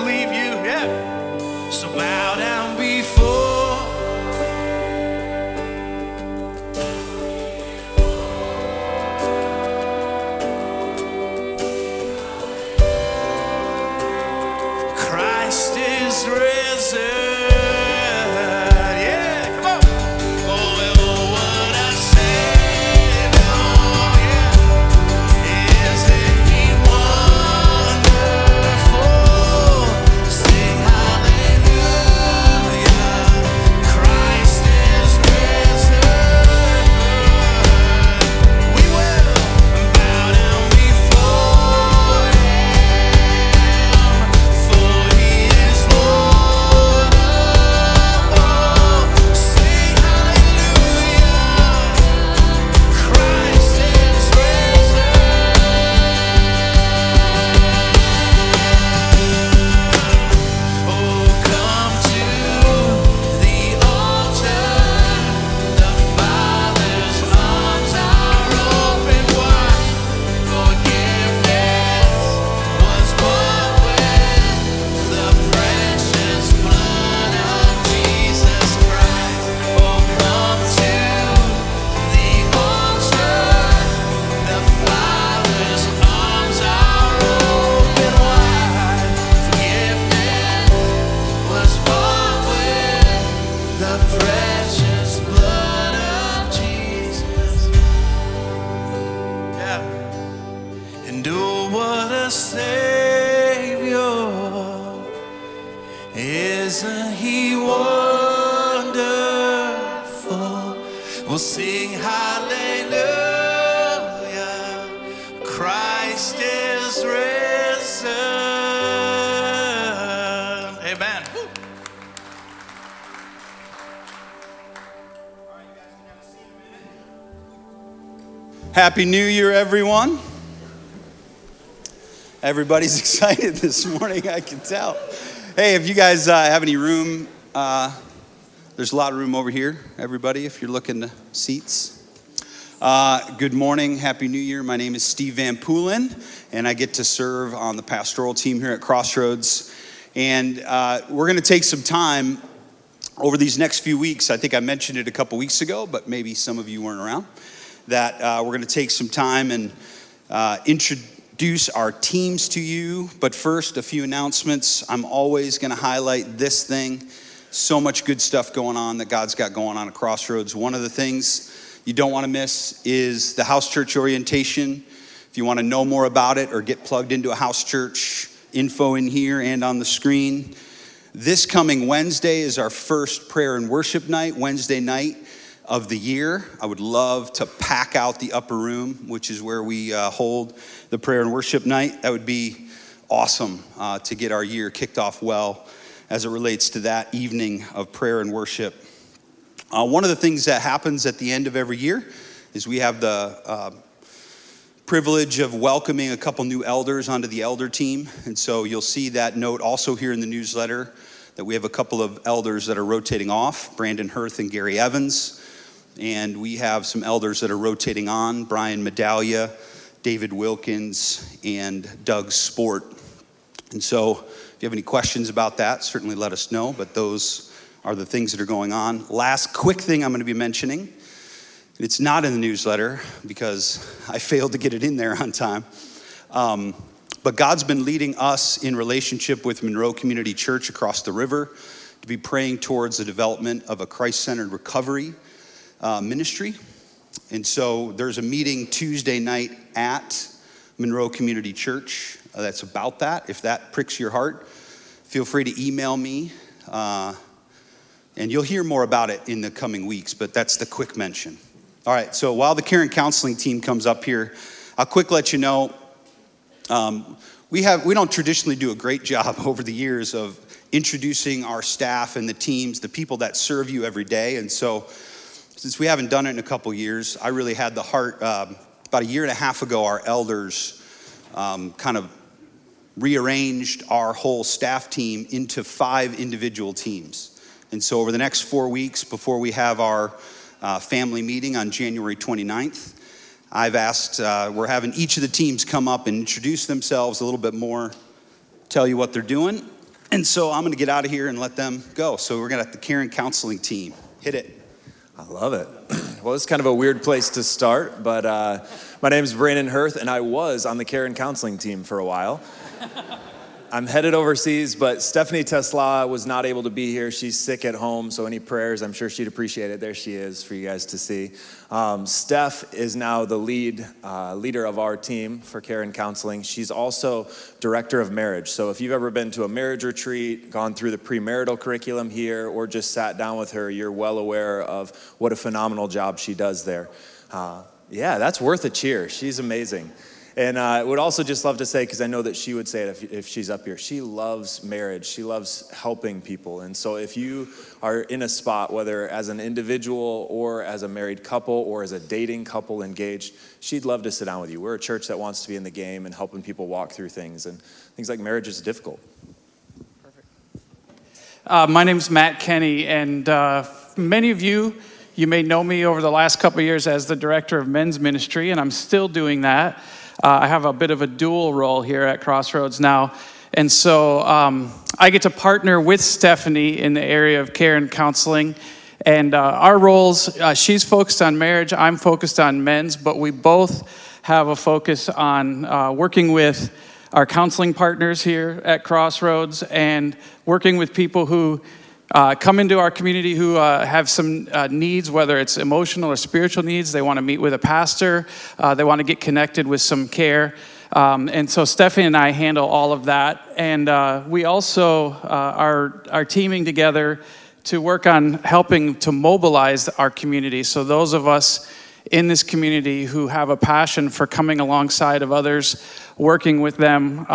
believe you, yeah. So Happy New Year, everyone. Everybody's excited this morning, I can tell. Hey, if you guys uh, have any room, uh, there's a lot of room over here, everybody, if you're looking to seats. Uh, good morning, Happy New Year. My name is Steve Van Poelen, and I get to serve on the pastoral team here at Crossroads. And uh, we're going to take some time over these next few weeks. I think I mentioned it a couple weeks ago, but maybe some of you weren't around. That uh, we're going to take some time and uh, introduce our teams to you. But first, a few announcements. I'm always going to highlight this thing. So much good stuff going on that God's got going on at Crossroads. One of the things you don't want to miss is the house church orientation. If you want to know more about it or get plugged into a house church, info in here and on the screen. This coming Wednesday is our first prayer and worship night, Wednesday night of the year. I would love to pack out the upper room, which is where we uh, hold the prayer and worship night. That would be awesome uh, to get our year kicked off well as it relates to that evening of prayer and worship. Uh, one of the things that happens at the end of every year is we have the uh, privilege of welcoming a couple new elders onto the elder team. And so you'll see that note also here in the newsletter that we have a couple of elders that are rotating off Brandon Hirth and Gary Evans. And we have some elders that are rotating on Brian Medallia, David Wilkins, and Doug Sport. And so if you have any questions about that, certainly let us know. But those are the things that are going on. Last quick thing I'm going to be mentioning it's not in the newsletter because I failed to get it in there on time. Um, but God's been leading us in relationship with Monroe Community Church across the river to be praying towards the development of a Christ centered recovery uh, ministry. And so there's a meeting Tuesday night at Monroe Community Church uh, that's about that. If that pricks your heart, feel free to email me. Uh, and you'll hear more about it in the coming weeks, but that's the quick mention. All right, so while the Care and Counseling team comes up here, I'll quick let you know um, we have we don't traditionally do a great job over the years of introducing our staff and the teams, the people that serve you every day. And so, since we haven't done it in a couple years, I really had the heart. Um, about a year and a half ago, our elders um, kind of rearranged our whole staff team into five individual teams. And so, over the next four weeks before we have our uh, family meeting on January 29th, I've asked, uh, we're having each of the teams come up and introduce themselves a little bit more, tell you what they're doing. And so, I'm going to get out of here and let them go. So, we're going to have the Caring Counseling team. Hit it. I love it. Well, it's kind of a weird place to start, but uh, my name is Brandon Hirth, and I was on the care and counseling team for a while. I'm headed overseas, but Stephanie Tesla was not able to be here. She's sick at home, so any prayers, I'm sure she'd appreciate it. There she is for you guys to see. Um, Steph is now the lead uh, leader of our team for care and counseling. She's also director of marriage. So if you've ever been to a marriage retreat, gone through the premarital curriculum here, or just sat down with her, you're well aware of what a phenomenal job she does there. Uh, yeah, that's worth a cheer. She's amazing. And uh, I would also just love to say, because I know that she would say it if, if she's up here, she loves marriage. She loves helping people. And so if you are in a spot, whether as an individual or as a married couple or as a dating couple engaged, she'd love to sit down with you. We're a church that wants to be in the game and helping people walk through things. And things like marriage is difficult. Perfect. Uh, my name is Matt Kenny, and uh, many of you, you may know me over the last couple years as the director of men's ministry, and I'm still doing that. Uh, I have a bit of a dual role here at Crossroads now. And so um, I get to partner with Stephanie in the area of care and counseling. And uh, our roles, uh, she's focused on marriage, I'm focused on men's, but we both have a focus on uh, working with our counseling partners here at Crossroads and working with people who uh, come into our community who uh, have some uh, needs, whether it's emotional or spiritual needs. They want to meet with a pastor, uh, they want to get connected with some care. Um, and so Stephanie and I handle all of that. And uh, we also uh, are, are teaming together to work on helping to mobilize our community. So, those of us in this community who have a passion for coming alongside of others, working with them,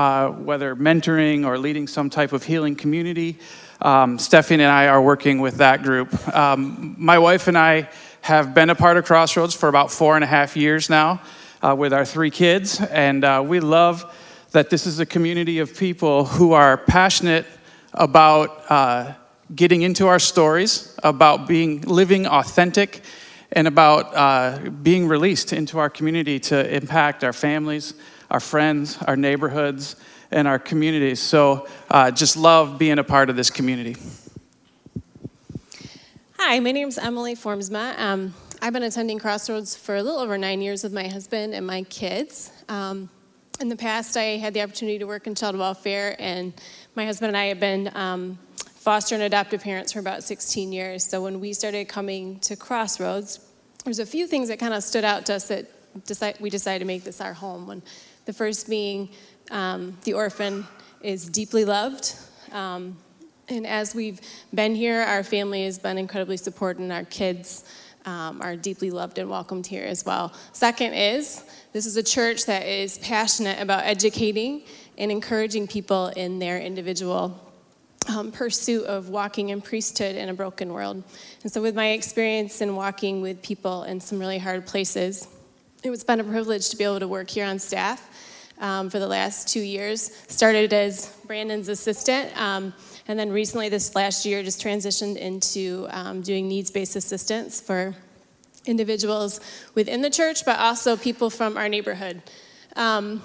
whether mentoring or leading some type of healing community. Um, Stephanie and I are working with that group. Um, my wife and I have been a part of Crossroads for about four and a half years now uh, with our three kids, and uh, we love that this is a community of people who are passionate about uh, getting into our stories, about being living authentic, and about uh, being released into our community to impact our families, our friends, our neighborhoods and our communities. So uh, just love being a part of this community. Hi, my name is Emily Formsma. Um, I've been attending Crossroads for a little over nine years with my husband and my kids. Um, in the past, I had the opportunity to work in child welfare, and my husband and I have been um, foster and adoptive parents for about 16 years. So when we started coming to Crossroads, there's a few things that kind of stood out to us that decide, we decided to make this our home. When the first being um, the orphan is deeply loved. Um, and as we've been here, our family has been incredibly supportive, and our kids um, are deeply loved and welcomed here as well. Second is this is a church that is passionate about educating and encouraging people in their individual um, pursuit of walking in priesthood in a broken world. And so, with my experience in walking with people in some really hard places, it's been a privilege to be able to work here on staff um, for the last two years. Started as Brandon's assistant, um, and then recently, this last year, just transitioned into um, doing needs based assistance for individuals within the church, but also people from our neighborhood. Um,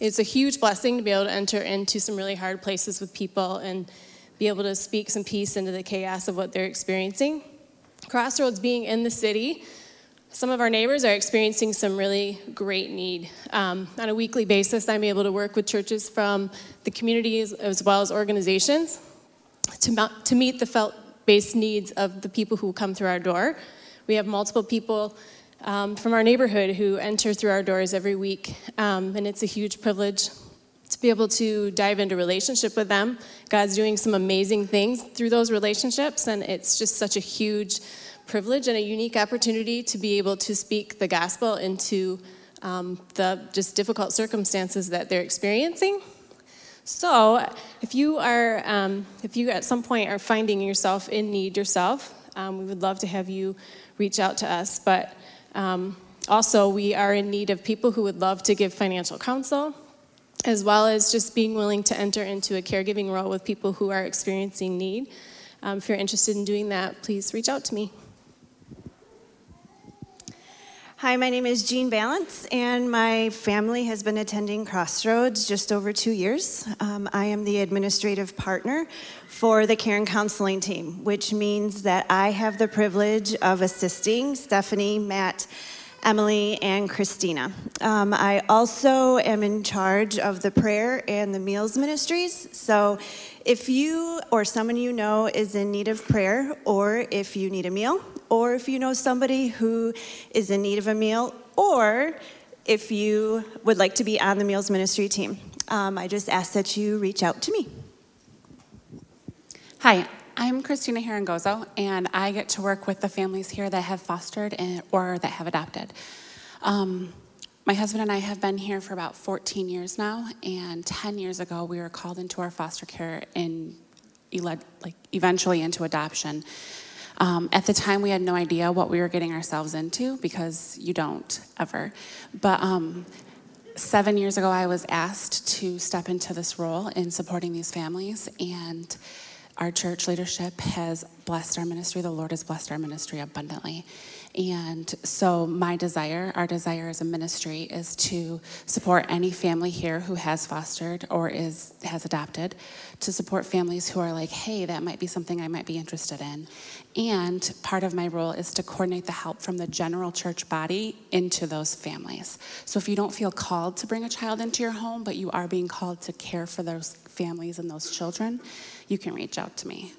it's a huge blessing to be able to enter into some really hard places with people and be able to speak some peace into the chaos of what they're experiencing. Crossroads being in the city, some of our neighbors are experiencing some really great need. Um, on a weekly basis, I'm able to work with churches from the communities as well as organizations to, to meet the felt based needs of the people who come through our door. We have multiple people um, from our neighborhood who enter through our doors every week, um, and it's a huge privilege to be able to dive into relationship with them. God's doing some amazing things through those relationships, and it's just such a huge privilege and a unique opportunity to be able to speak the gospel into um, the just difficult circumstances that they're experiencing. So, if you are, um, if you at some point are finding yourself in need yourself, um, we would love to have you reach out to us. But um, also, we are in need of people who would love to give financial counsel, as well as just being willing to enter into a caregiving role with people who are experiencing need. Um, if you're interested in doing that, please reach out to me. Hi, my name is Jean Balance, and my family has been attending Crossroads just over two years. Um, I am the administrative partner for the Care and Counseling team, which means that I have the privilege of assisting Stephanie, Matt, Emily, and Christina. Um, I also am in charge of the prayer and the meals ministries. So if you or someone you know is in need of prayer, or if you need a meal, or if you know somebody who is in need of a meal, or if you would like to be on the Meals Ministry team. Um, I just ask that you reach out to me. Hi, I'm Christina Herengozo, and I get to work with the families here that have fostered and, or that have adopted. Um, my husband and I have been here for about 14 years now, and 10 years ago we were called into our foster care and like eventually into adoption. Um, at the time, we had no idea what we were getting ourselves into because you don't ever. But um, seven years ago, I was asked to step into this role in supporting these families, and our church leadership has blessed our ministry. The Lord has blessed our ministry abundantly. And so, my desire, our desire as a ministry, is to support any family here who has fostered or is has adopted, to support families who are like, hey, that might be something I might be interested in. And part of my role is to coordinate the help from the general church body into those families. So, if you don't feel called to bring a child into your home, but you are being called to care for those families and those children, you can reach out to me.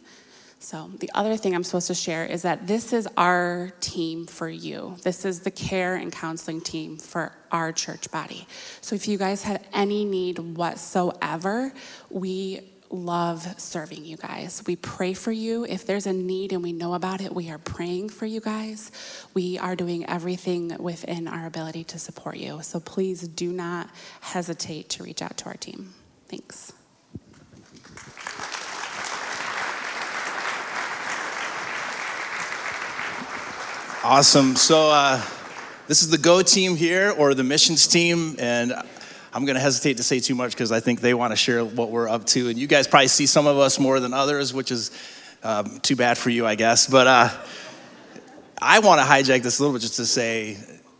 So, the other thing I'm supposed to share is that this is our team for you. This is the care and counseling team for our church body. So, if you guys have any need whatsoever, we love serving you guys. We pray for you. If there's a need and we know about it, we are praying for you guys. We are doing everything within our ability to support you. So, please do not hesitate to reach out to our team. Thanks. Awesome. So, uh, this is the Go team here, or the missions team, and I'm going to hesitate to say too much because I think they want to share what we're up to. And you guys probably see some of us more than others, which is um, too bad for you, I guess. But uh, I want to hijack this a little bit just to say,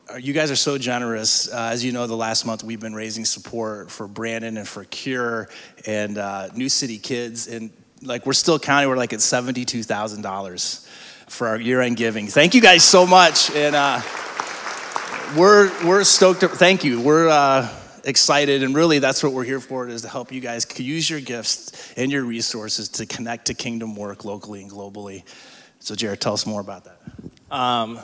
uh, you guys are so generous. Uh, as you know, the last month we've been raising support for Brandon and for Cure and uh, New City Kids, and like we're still counting. We're like at seventy-two thousand dollars for our year-end giving. Thank you guys so much, and uh, we're we're stoked. To, thank you. We're uh, excited, and really, that's what we're here for: is to help you guys use your gifts and your resources to connect to kingdom work locally and globally. So, Jared, tell us more about that. Um,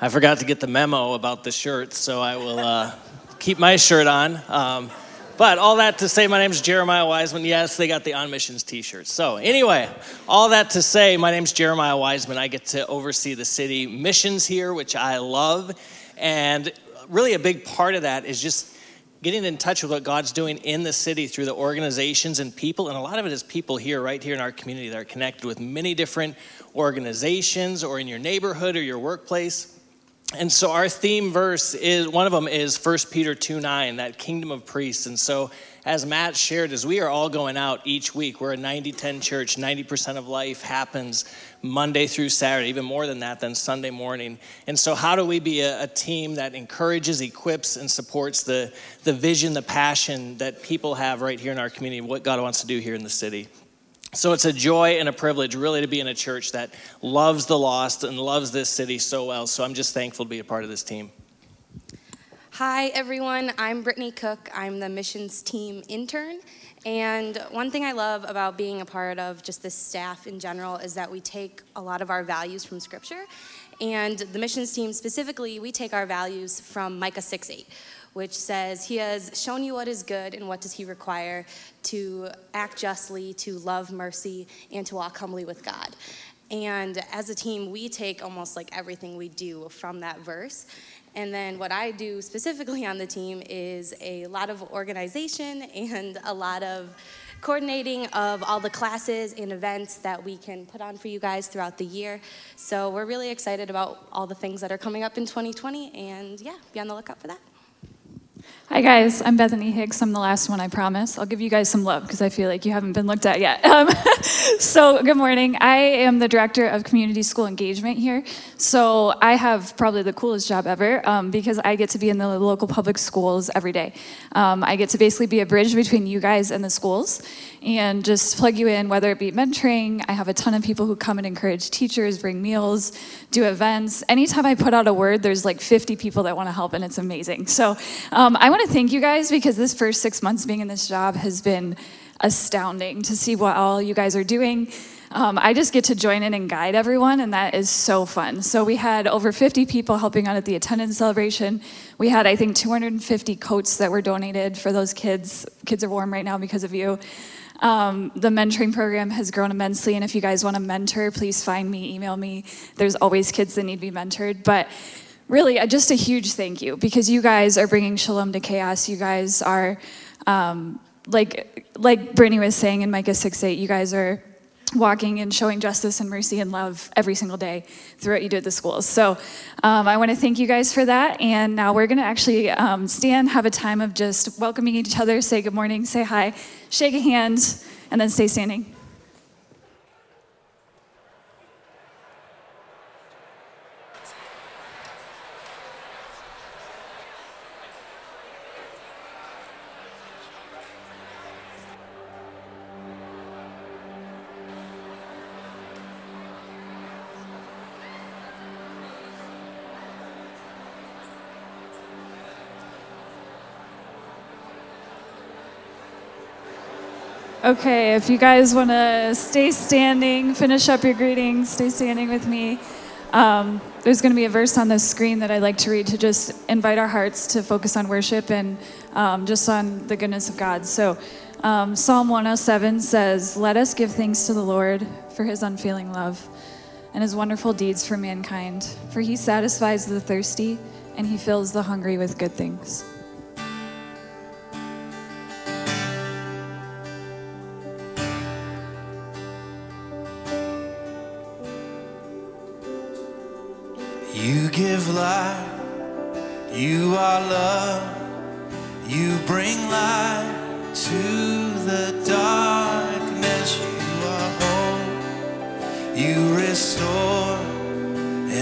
I forgot to get the memo about the shirts, so I will uh, keep my shirt on. Um, but all that to say, my name is Jeremiah Wiseman. Yes, they got the On Missions t shirts. So, anyway, all that to say, my name is Jeremiah Wiseman. I get to oversee the city missions here, which I love. And really, a big part of that is just getting in touch with what God's doing in the city through the organizations and people. And a lot of it is people here, right here in our community, that are connected with many different organizations or in your neighborhood or your workplace. And so our theme verse is one of them is 1 Peter 2 9, that kingdom of priests. And so, as Matt shared, as we are all going out each week, we're a 90 10 church. 90% of life happens Monday through Saturday, even more than that, than Sunday morning. And so, how do we be a, a team that encourages, equips, and supports the, the vision, the passion that people have right here in our community, what God wants to do here in the city? So it's a joy and a privilege, really, to be in a church that loves the lost and loves this city so well. So I'm just thankful to be a part of this team. Hi, everyone. I'm Brittany Cook. I'm the missions team intern. And one thing I love about being a part of just this staff in general is that we take a lot of our values from Scripture. And the missions team specifically, we take our values from Micah 6 8 which says, He has shown you what is good, and what does He require? To act justly, to love mercy, and to walk humbly with God. And as a team, we take almost like everything we do from that verse. And then what I do specifically on the team is a lot of organization and a lot of coordinating of all the classes and events that we can put on for you guys throughout the year. So we're really excited about all the things that are coming up in 2020 and yeah, be on the lookout for that. Hi guys, I'm Bethany Hicks. I'm the last one, I promise. I'll give you guys some love because I feel like you haven't been looked at yet. Um, so, good morning. I am the director of community school engagement here. So, I have probably the coolest job ever um, because I get to be in the local public schools every day. Um, I get to basically be a bridge between you guys and the schools and just plug you in, whether it be mentoring. I have a ton of people who come and encourage teachers, bring meals, do events. Anytime I put out a word, there's like 50 people that want to help, and it's amazing. So um, I want to thank you guys because this first six months being in this job has been astounding to see what all you guys are doing. Um, I just get to join in and guide everyone, and that is so fun. So we had over 50 people helping out at the attendance celebration. We had, I think, 250 coats that were donated for those kids. Kids are warm right now because of you. Um, the mentoring program has grown immensely, and if you guys want to mentor, please find me, email me. There's always kids that need to be mentored. But really, uh, just a huge thank you because you guys are bringing shalom to chaos. You guys are, um, like, like Brittany was saying in Micah 6 8, you guys are walking and showing justice and mercy and love every single day through what you do at the schools. So um, I want to thank you guys for that. And now we're going to actually um, stand, have a time of just welcoming each other, say good morning, say hi, shake a hand, and then stay standing. Okay, if you guys want to stay standing, finish up your greetings, stay standing with me. Um, there's going to be a verse on the screen that I'd like to read to just invite our hearts to focus on worship and um, just on the goodness of God. So, um, Psalm 107 says, Let us give thanks to the Lord for his unfailing love and his wonderful deeds for mankind. For he satisfies the thirsty and he fills the hungry with good things. You give life, you are love, you bring light to the darkness. You are hope, you restore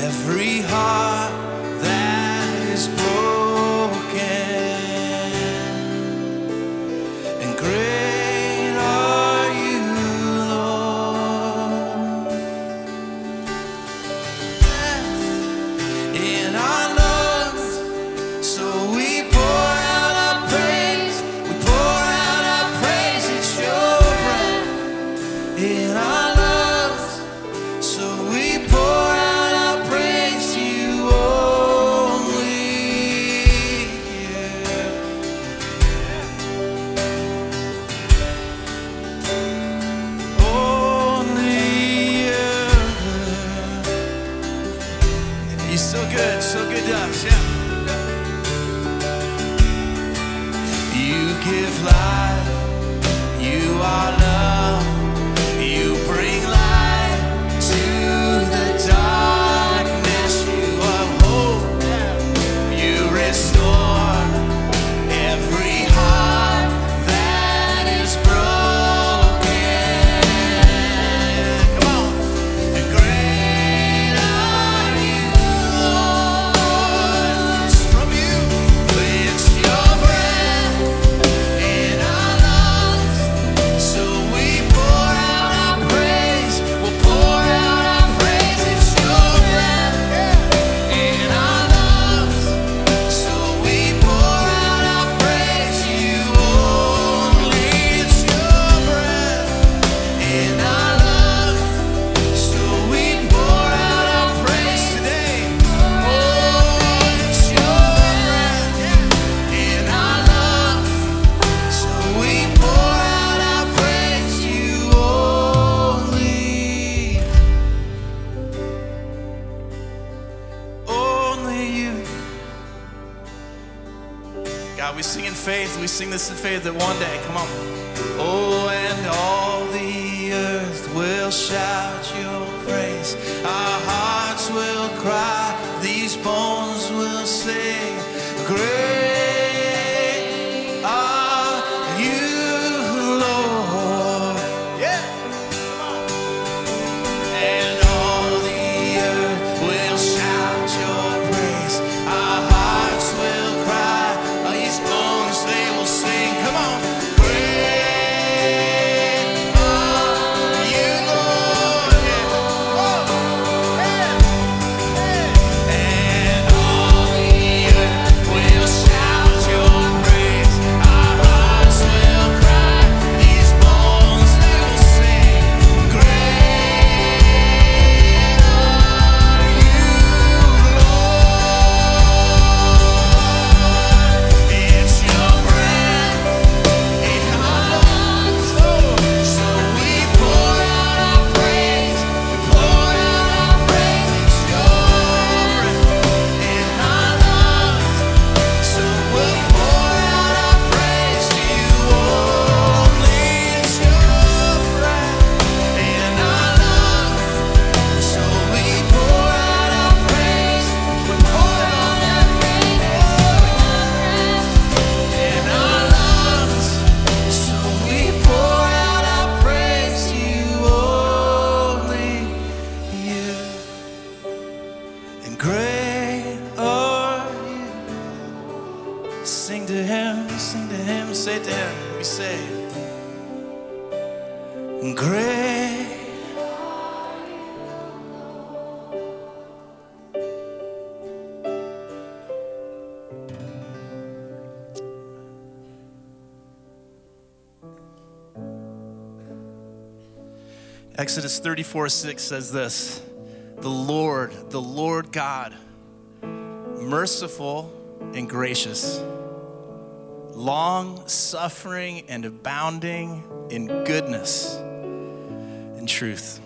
every heart Exodus 34 6 says this The Lord, the Lord God, merciful and gracious, long suffering and abounding in goodness and truth.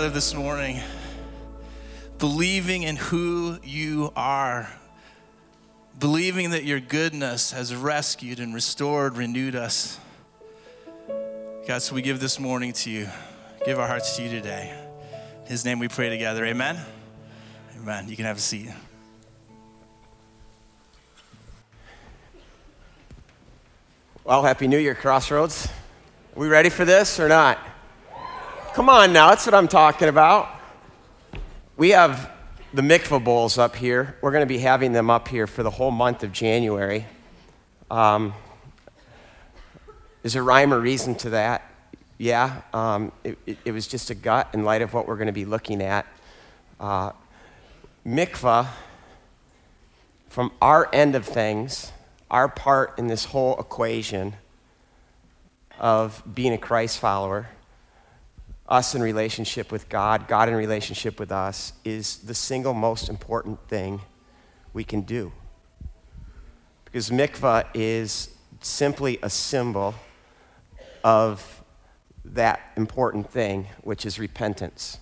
Together this morning believing in who you are, believing that your goodness has rescued and restored, renewed us. God, so we give this morning to you, give our hearts to you today. In His name we pray together. Amen. Amen. You can have a seat. Well, Happy New Year, Crossroads. we ready for this or not? Come on now, that's what I'm talking about. We have the mikvah bowls up here. We're going to be having them up here for the whole month of January. Um, is there rhyme or reason to that? Yeah, um, it, it, it, was just a gut in light of what we're going to be looking at. Uh, mikvah, from our end of things, our part in this whole equation of being a Christ follower, us in relationship with God, God in relationship with us, is the single most important thing we can do. Because mikvah is simply a symbol of that important thing, which is repentance.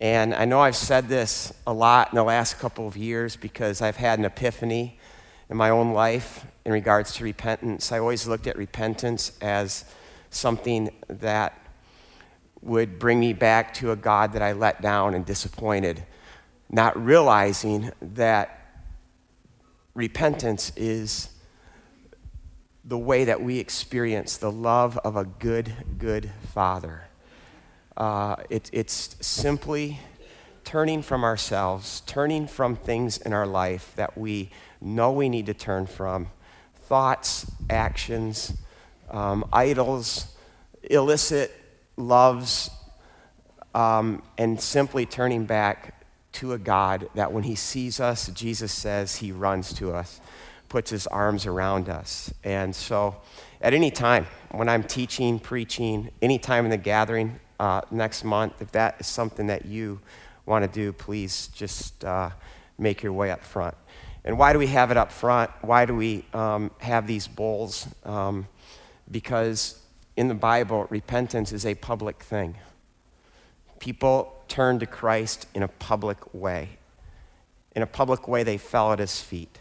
And I know I've said this a lot in the last couple of years because I've had an epiphany in my own life in regards to repentance. I always looked at repentance as something that would bring me back to a God that I let down and disappointed, not realizing that repentance is the way that we experience the love of a good, good Father. Uh, it, it's simply turning from ourselves, turning from things in our life that we know we need to turn from thoughts, actions, um, idols, illicit loves, um, and simply turning back to a God that when He sees us, Jesus says He runs to us, puts His arms around us. And so, at any time, when I'm teaching, preaching, any time in the gathering uh, next month, if that is something that you want to do, please just uh, make your way up front. And why do we have it up front? Why do we um, have these bowls? Um, because in the Bible, repentance is a public thing. People turn to Christ in a public way. In a public way, they fell at his feet.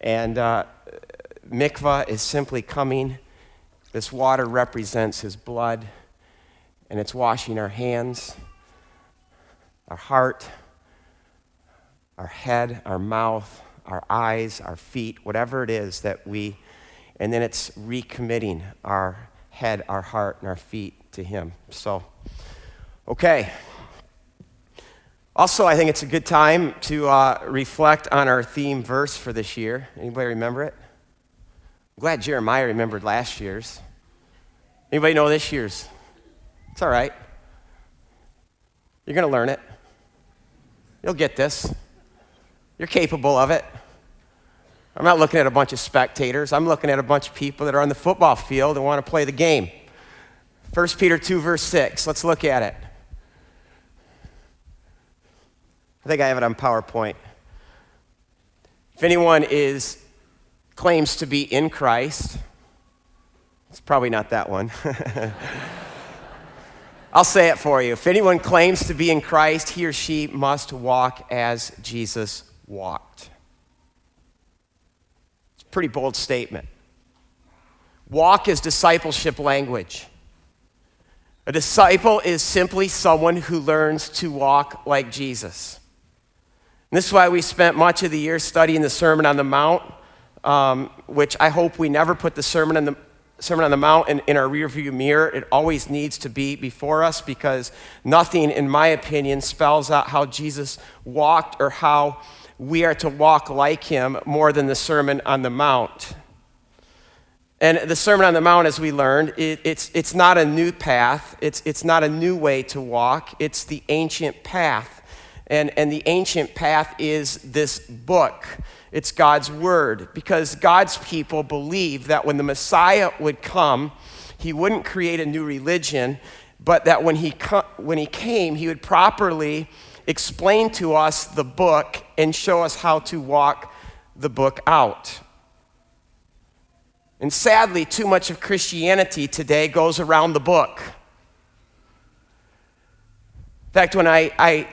And uh, mikvah is simply coming. This water represents his blood, and it's washing our hands, our heart, our head, our mouth, our eyes, our feet, whatever it is that we, and then it's recommitting our head, our heart, and our feet to Him. So, okay. Also, I think it's a good time to uh, reflect on our theme verse for this year. Anybody remember it? I'm glad Jeremiah remembered last year's. Anybody know this year's? It's all right. You're going to learn it. You'll get this. You're capable of it. I'm not looking at a bunch of spectators. I'm looking at a bunch of people that are on the football field and want to play the game. 1 Peter 2, verse 6. Let's look at it. I think I have it on PowerPoint. If anyone is claims to be in Christ, it's probably not that one. I'll say it for you. If anyone claims to be in Christ, he or she must walk as Jesus walked. Pretty bold statement. Walk is discipleship language. A disciple is simply someone who learns to walk like Jesus. And this is why we spent much of the year studying the Sermon on the Mount, um, which I hope we never put the Sermon on the Sermon on the Mount in, in our rearview mirror. It always needs to be before us because nothing, in my opinion, spells out how Jesus walked or how we are to walk like him more than the Sermon on the Mount. And the Sermon on the Mount, as we learned, it, it's, it's not a new path, it's, it's not a new way to walk, it's the ancient path. And, and the ancient path is this book. It's God's word. Because God's people believed that when the Messiah would come, he wouldn't create a new religion, but that when he, co- when he came, he would properly explain to us the book and show us how to walk the book out. And sadly, too much of Christianity today goes around the book. In fact, when I, I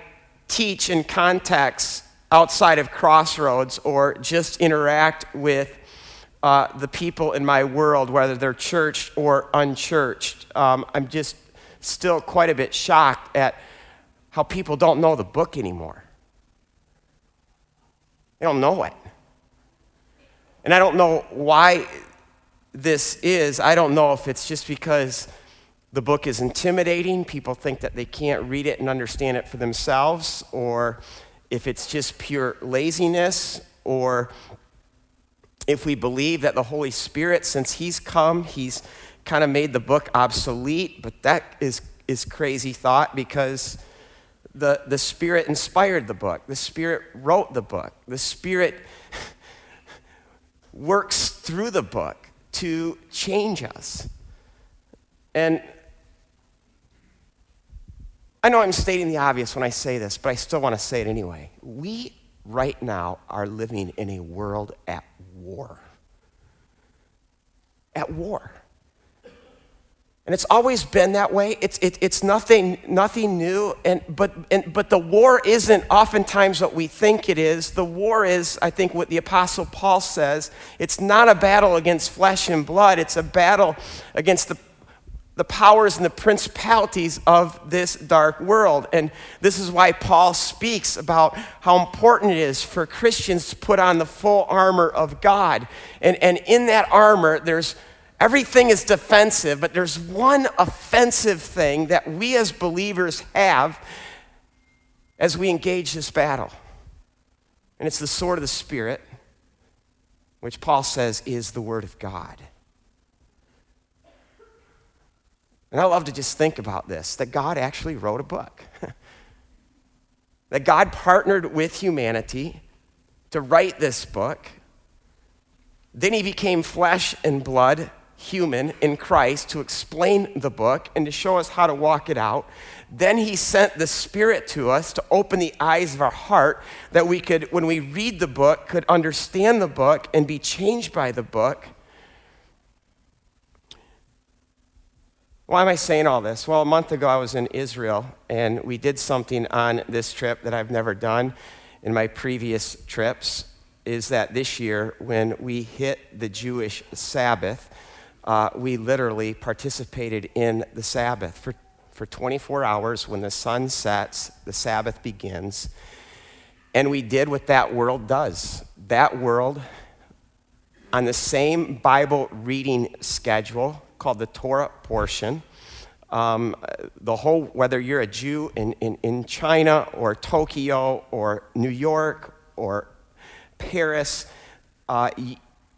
teach in contexts outside of Crossroads or just interact with uh, the people in my world, whether they're churched or unchurched, um, I'm just still quite a bit shocked at how people don't know the book anymore. They don't know it. And I don't know why this is. I don't know if it's just because the book is intimidating, people think that they can't read it and understand it for themselves, or if it's just pure laziness, or if we believe that the Holy Spirit, since He's come, He's kind of made the book obsolete, but that is, is crazy thought because the, the Spirit inspired the book, the Spirit wrote the book, the Spirit works through the book to change us. And I know I'm stating the obvious when I say this, but I still want to say it anyway. We right now are living in a world at war. At war. And it's always been that way. It's, it, it's nothing, nothing new. And, but, and, but the war isn't oftentimes what we think it is. The war is, I think, what the Apostle Paul says it's not a battle against flesh and blood, it's a battle against the the powers and the principalities of this dark world. And this is why Paul speaks about how important it is for Christians to put on the full armor of God. And, and in that armor, there's everything is defensive, but there's one offensive thing that we as believers have as we engage this battle. And it's the sword of the Spirit, which Paul says is the Word of God. And I love to just think about this that God actually wrote a book. that God partnered with humanity to write this book. Then he became flesh and blood, human in Christ, to explain the book and to show us how to walk it out. Then he sent the Spirit to us to open the eyes of our heart that we could, when we read the book, could understand the book and be changed by the book. Why am I saying all this? Well, a month ago I was in Israel and we did something on this trip that I've never done in my previous trips. Is that this year, when we hit the Jewish Sabbath, uh, we literally participated in the Sabbath for, for 24 hours. When the sun sets, the Sabbath begins. And we did what that world does. That world, on the same Bible reading schedule, called the Torah portion. Um, the whole, whether you're a Jew in, in, in China or Tokyo or New York or Paris, uh,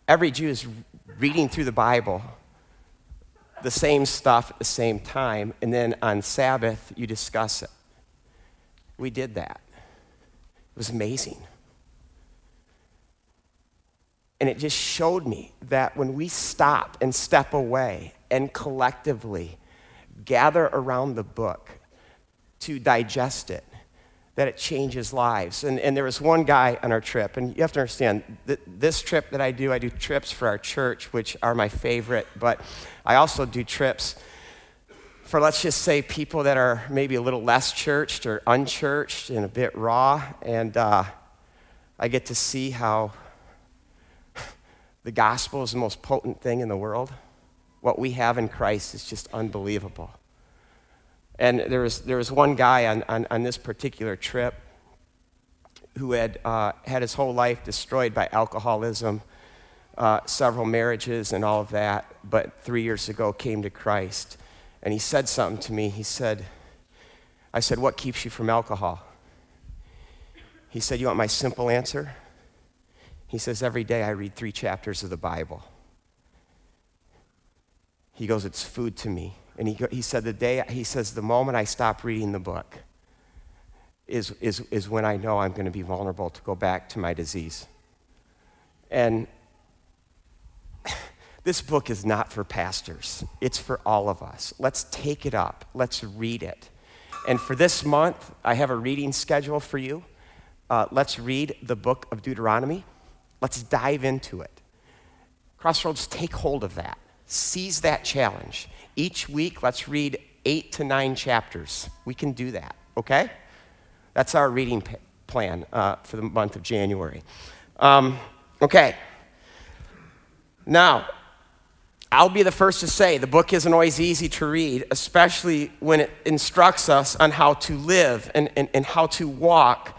every Jew is reading through the Bible, the same stuff at the same time, and then on Sabbath, you discuss it. We did that. It was amazing. And it just showed me that when we stop and step away and collectively gather around the book to digest it, that it changes lives. And, and there was one guy on our trip, and you have to understand that this trip that I do, I do trips for our church, which are my favorite, but I also do trips for, let's just say, people that are maybe a little less churched or unchurched and a bit raw. And uh, I get to see how the gospel is the most potent thing in the world. What we have in Christ is just unbelievable. And there was, there was one guy on, on, on this particular trip who had uh, had his whole life destroyed by alcoholism, uh, several marriages, and all of that, but three years ago came to Christ. And he said something to me. He said, I said, What keeps you from alcohol? He said, You want my simple answer? He says, Every day I read three chapters of the Bible. He goes, It's food to me. And he, he said, The day, he says, the moment I stop reading the book is, is, is when I know I'm going to be vulnerable to go back to my disease. And this book is not for pastors, it's for all of us. Let's take it up, let's read it. And for this month, I have a reading schedule for you. Uh, let's read the book of Deuteronomy. Let's dive into it. Crossroads, take hold of that. Seize that challenge. Each week, let's read eight to nine chapters. We can do that. okay? That's our reading pa- plan uh, for the month of January. Um, okay. Now, I'll be the first to say the book isn't always easy to read, especially when it instructs us on how to live and, and, and how to walk.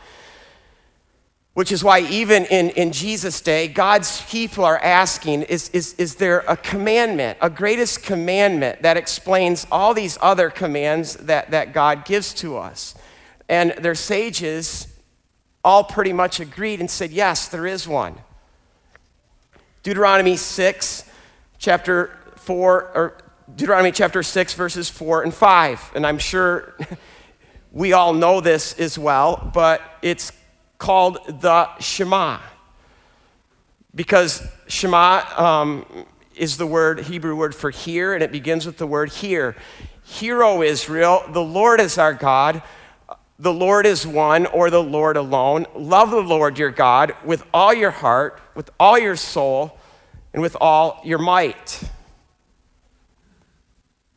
Which is why, even in, in Jesus' day, God's people are asking is, is, is there a commandment, a greatest commandment that explains all these other commands that, that God gives to us? And their sages all pretty much agreed and said, yes, there is one. Deuteronomy 6, chapter 4, or Deuteronomy chapter 6, verses 4 and 5. And I'm sure we all know this as well, but it's called the Shema. Because Shema um, is the word, Hebrew word for hear, and it begins with the word hear. Hear, O Israel, the Lord is our God. The Lord is one, or the Lord alone. Love the Lord your God with all your heart, with all your soul, and with all your might.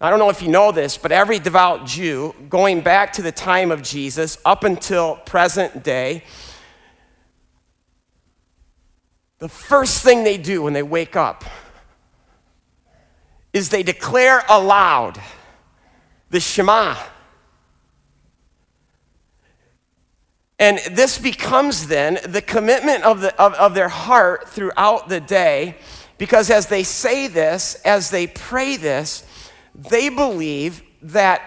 I don't know if you know this, but every devout Jew, going back to the time of Jesus up until present day, the first thing they do when they wake up is they declare aloud the Shema. And this becomes then the commitment of, the, of, of their heart throughout the day, because as they say this, as they pray this, they believe that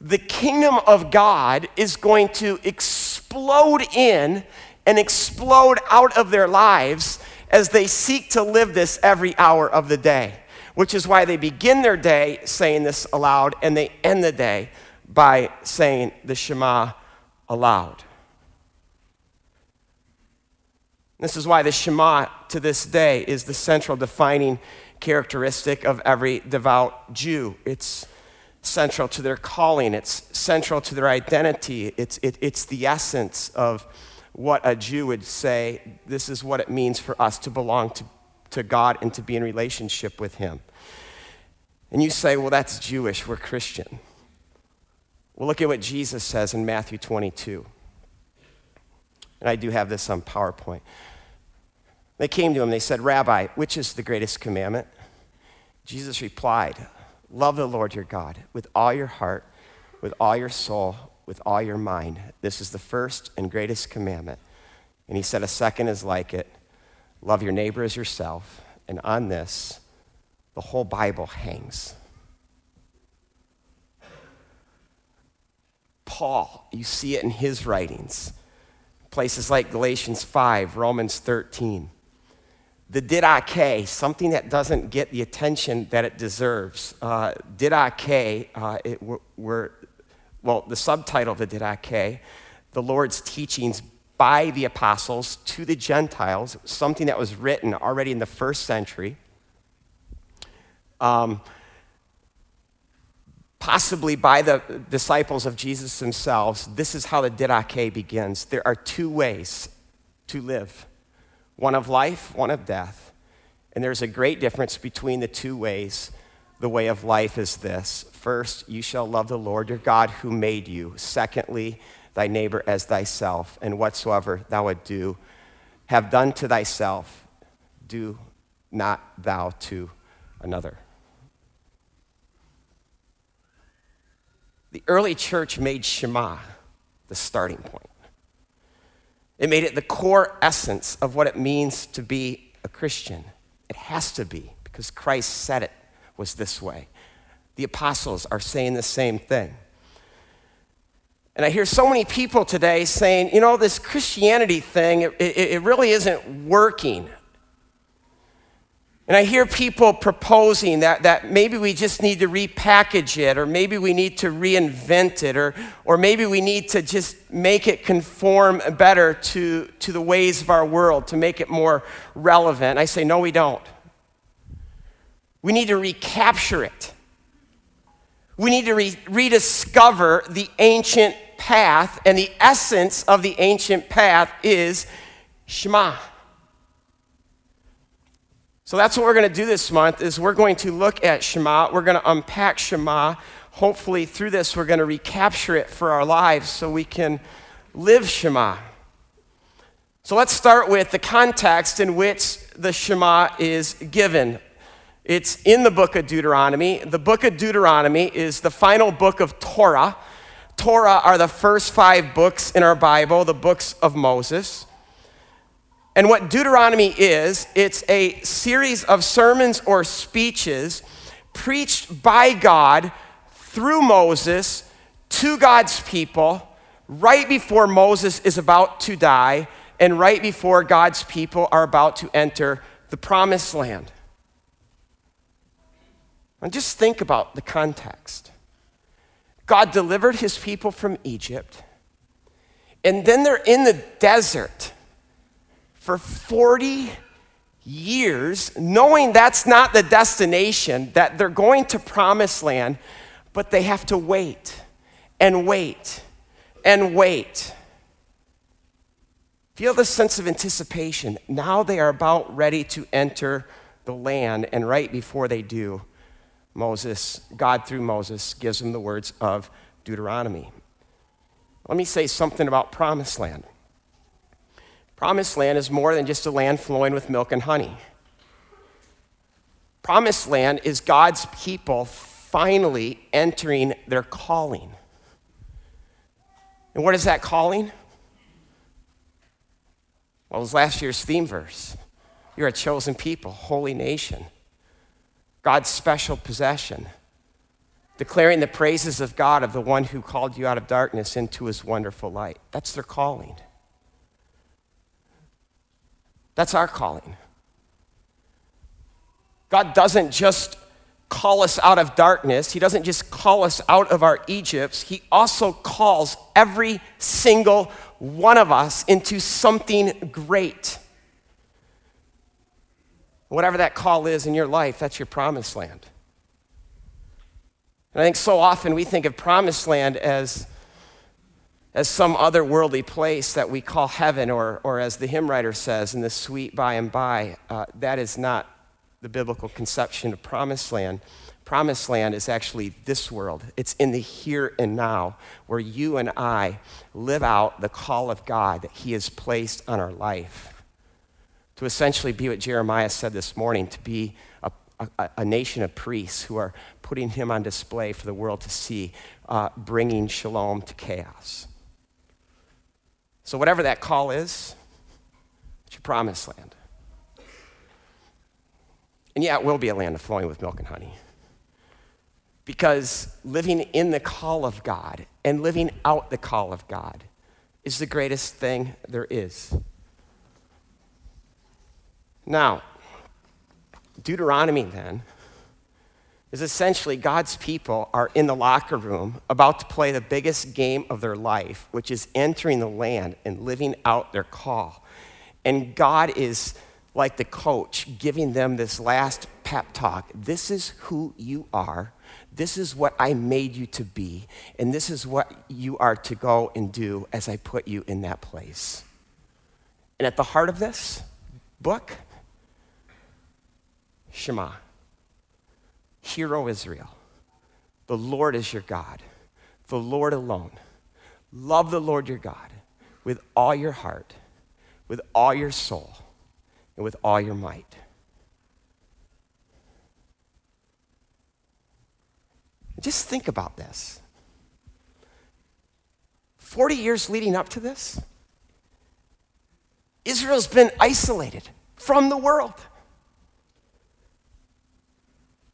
the kingdom of God is going to explode in and explode out of their lives as they seek to live this every hour of the day, which is why they begin their day saying this aloud and they end the day by saying the Shema aloud. This is why the Shema to this day is the central defining characteristic of every devout Jew. It's central to their calling, it's central to their identity, it's, it, it's the essence of what a Jew would say this is what it means for us to belong to, to God and to be in relationship with Him. And you say, well, that's Jewish, we're Christian. Well, look at what Jesus says in Matthew 22. And I do have this on PowerPoint. They came to him, they said, Rabbi, which is the greatest commandment? Jesus replied, Love the Lord your God with all your heart, with all your soul, with all your mind. This is the first and greatest commandment. And he said, A second is like it love your neighbor as yourself. And on this, the whole Bible hangs. Paul, you see it in his writings, places like Galatians 5, Romans 13. The didache, something that doesn't get the attention that it deserves. Uh, didache, uh, it, we're, well, the subtitle of the didache, the Lord's teachings by the apostles to the Gentiles, something that was written already in the first century. Um, possibly by the disciples of Jesus themselves, this is how the didache begins. There are two ways to live one of life, one of death. And there's a great difference between the two ways. The way of life is this first, you shall love the Lord your God who made you. Secondly, thy neighbor as thyself. And whatsoever thou would do, have done to thyself, do not thou to another. The early church made Shema the starting point. It made it the core essence of what it means to be a Christian. It has to be because Christ said it was this way. The apostles are saying the same thing. And I hear so many people today saying, you know, this Christianity thing, it, it, it really isn't working. And I hear people proposing that, that maybe we just need to repackage it, or maybe we need to reinvent it, or, or maybe we need to just make it conform better to, to the ways of our world, to make it more relevant. I say, no, we don't. We need to recapture it. We need to re- rediscover the ancient path, and the essence of the ancient path is Shema. So that's what we're going to do this month is we're going to look at Shema. We're going to unpack Shema hopefully through this, we're going to recapture it for our lives so we can live Shema. So let's start with the context in which the Shema is given. It's in the book of Deuteronomy. The book of Deuteronomy is the final book of Torah. Torah are the first five books in our Bible, the books of Moses. And what Deuteronomy is, it's a series of sermons or speeches preached by God through Moses to God's people right before Moses is about to die and right before God's people are about to enter the promised land. And just think about the context. God delivered his people from Egypt, and then they're in the desert for 40 years, knowing that's not the destination, that they're going to promised land, but they have to wait and wait and wait. Feel the sense of anticipation. Now they are about ready to enter the land, and right before they do, Moses, God through Moses, gives him the words of Deuteronomy. Let me say something about promised land. Promised land is more than just a land flowing with milk and honey. Promised land is God's people finally entering their calling. And what is that calling? Well, it was last year's theme verse. You're a chosen people, holy nation, God's special possession, declaring the praises of God, of the one who called you out of darkness into his wonderful light. That's their calling. That's our calling. God doesn't just call us out of darkness, He doesn't just call us out of our Egypts, He also calls every single one of us into something great. Whatever that call is in your life, that's your promised land. And I think so often we think of promised land as as some other worldly place that we call heaven, or, or as the hymn writer says, in the sweet by and by. Uh, that is not the biblical conception of promised land. Promised land is actually this world. It's in the here and now where you and I live out the call of God that He has placed on our life. To essentially be what Jeremiah said this morning, to be a, a, a nation of priests who are putting Him on display for the world to see, uh, bringing shalom to chaos. So, whatever that call is, it's your promised land. And yeah, it will be a land flowing with milk and honey. Because living in the call of God and living out the call of God is the greatest thing there is. Now, Deuteronomy then is essentially God's people are in the locker room about to play the biggest game of their life, which is entering the land and living out their call. And God is like the coach giving them this last pep talk. This is who you are. This is what I made you to be. And this is what you are to go and do as I put you in that place. And at the heart of this book, Shema. Hear, O Israel, the Lord is your God, the Lord alone. Love the Lord your God with all your heart, with all your soul, and with all your might. Just think about this. 40 years leading up to this, Israel's been isolated from the world.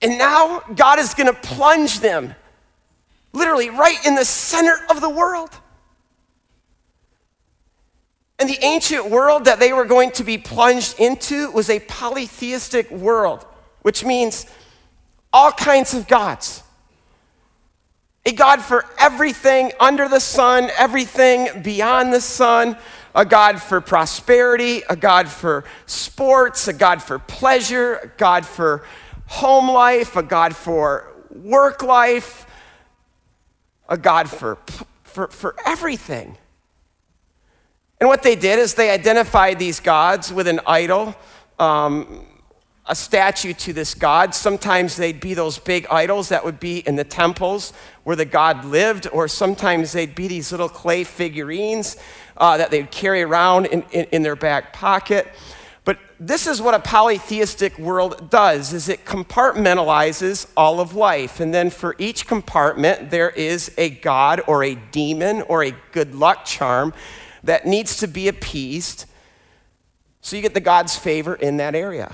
And now God is going to plunge them literally right in the center of the world. And the ancient world that they were going to be plunged into was a polytheistic world, which means all kinds of gods. A God for everything under the sun, everything beyond the sun, a God for prosperity, a God for sports, a God for pleasure, a God for home life, a God for work life, a God for, for, for everything. And what they did is they identified these gods with an idol. Um, a statue to this god. Sometimes they'd be those big idols that would be in the temples where the god lived, or sometimes they'd be these little clay figurines uh, that they'd carry around in, in, in their back pocket. This is what a polytheistic world does is it compartmentalizes all of life. And then for each compartment there is a god or a demon or a good luck charm that needs to be appeased. So you get the God's favor in that area.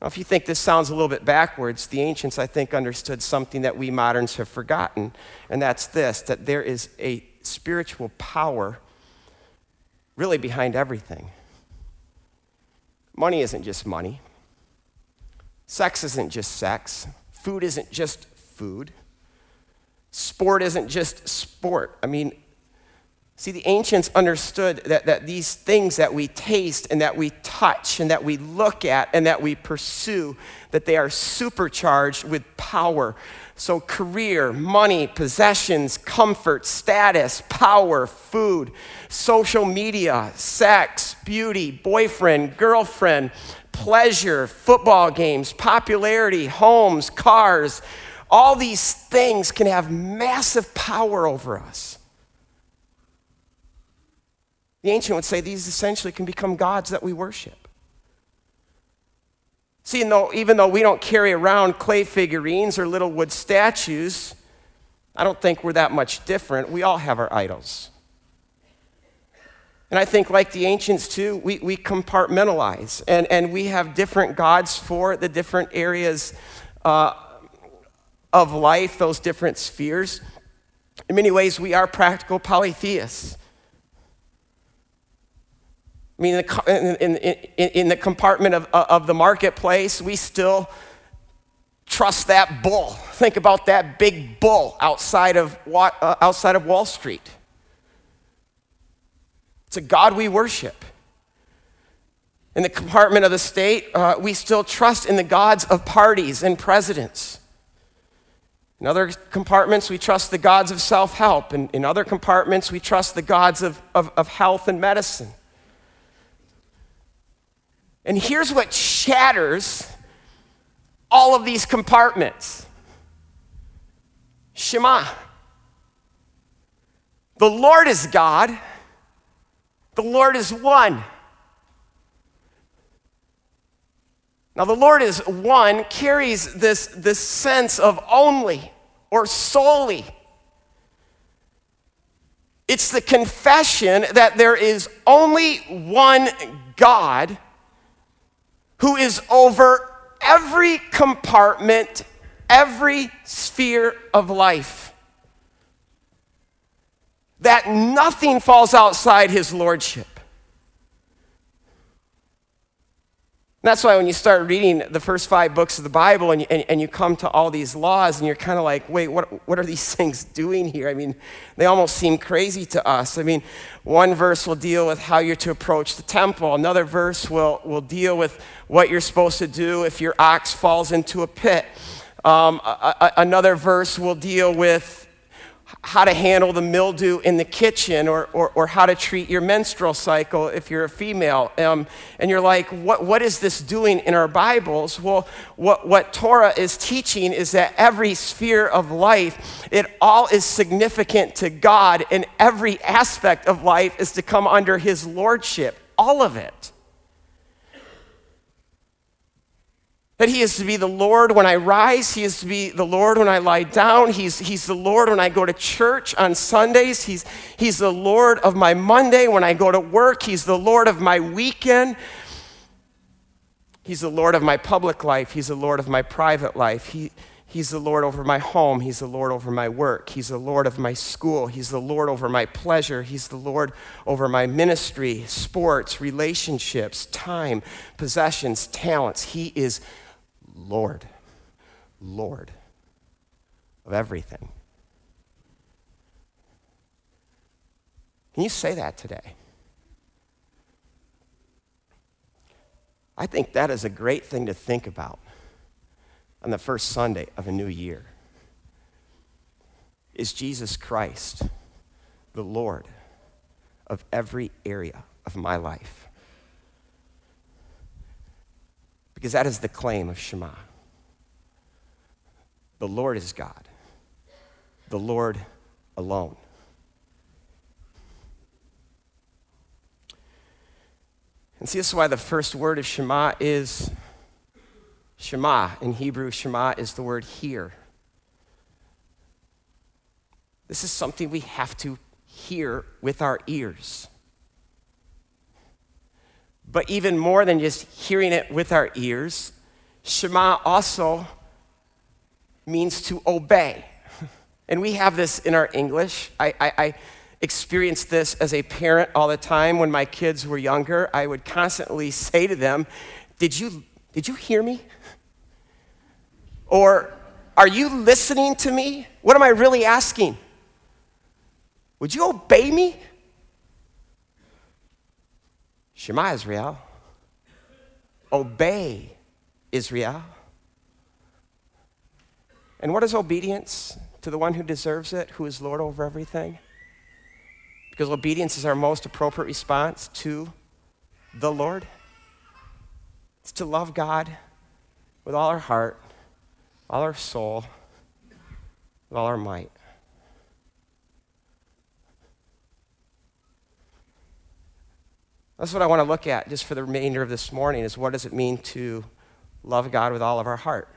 Now, if you think this sounds a little bit backwards, the ancients, I think, understood something that we moderns have forgotten, and that's this that there is a spiritual power really behind everything. Money isn't just money, sex isn't just sex, food isn't just food, sport isn't just sport. I mean, See, the ancients understood that, that these things that we taste and that we touch and that we look at and that we pursue, that they are supercharged with power. So, career, money, possessions, comfort, status, power, food, social media, sex, beauty, boyfriend, girlfriend, pleasure, football games, popularity, homes, cars, all these things can have massive power over us. The ancient would say these essentially can become gods that we worship. See, though, even though we don't carry around clay figurines or little wood statues, I don't think we're that much different. We all have our idols. And I think, like the ancients too, we, we compartmentalize and, and we have different gods for the different areas uh, of life, those different spheres. In many ways, we are practical polytheists. I mean, in, in, in, in the compartment of, of the marketplace, we still trust that bull. Think about that big bull outside of, uh, outside of Wall Street. It's a God we worship. In the compartment of the state, uh, we still trust in the gods of parties and presidents. In other compartments, we trust the gods of self help. And in other compartments, we trust the gods of, of, of health and medicine. And here's what shatters all of these compartments Shema. The Lord is God, the Lord is one. Now, the Lord is one carries this, this sense of only or solely. It's the confession that there is only one God who is over every compartment, every sphere of life. That nothing falls outside his lordship. That's why when you start reading the first five books of the Bible and you, and, and you come to all these laws and you're kind of like, wait, what, what are these things doing here? I mean, they almost seem crazy to us. I mean, one verse will deal with how you're to approach the temple, another verse will, will deal with what you're supposed to do if your ox falls into a pit. Um, a, a, another verse will deal with how to handle the mildew in the kitchen or, or, or, how to treat your menstrual cycle if you're a female. Um, and you're like, what, what is this doing in our Bibles? Well, what, what Torah is teaching is that every sphere of life, it all is significant to God, and every aspect of life is to come under His lordship. All of it. That he is to be the Lord when I rise. He is to be the Lord when I lie down. He's, he's the Lord when I go to church on Sundays. He's, he's the Lord of my Monday when I go to work. He's the Lord of my weekend. He's the Lord of my public life. He's the Lord of my private life. He, he's the Lord over my home. He's the Lord over my work. He's the Lord of my school. He's the Lord over my pleasure. He's the Lord over my ministry, sports, relationships, time, possessions, talents. He is Lord, Lord of everything. Can you say that today? I think that is a great thing to think about on the first Sunday of a new year. Is Jesus Christ the Lord of every area of my life? Because that is the claim of Shema. The Lord is God, the Lord alone. And see, this is why the first word of Shema is Shema. In Hebrew, Shema is the word hear. This is something we have to hear with our ears. But even more than just hearing it with our ears, Shema also means to obey. And we have this in our English. I, I, I experienced this as a parent all the time when my kids were younger. I would constantly say to them, Did you, did you hear me? Or, Are you listening to me? What am I really asking? Would you obey me? Shema Israel. Obey Israel. And what is obedience to the one who deserves it, who is Lord over everything? Because obedience is our most appropriate response to the Lord. It's to love God with all our heart, all our soul, with all our might. That's what I want to look at just for the remainder of this morning is what does it mean to love God with all of our heart?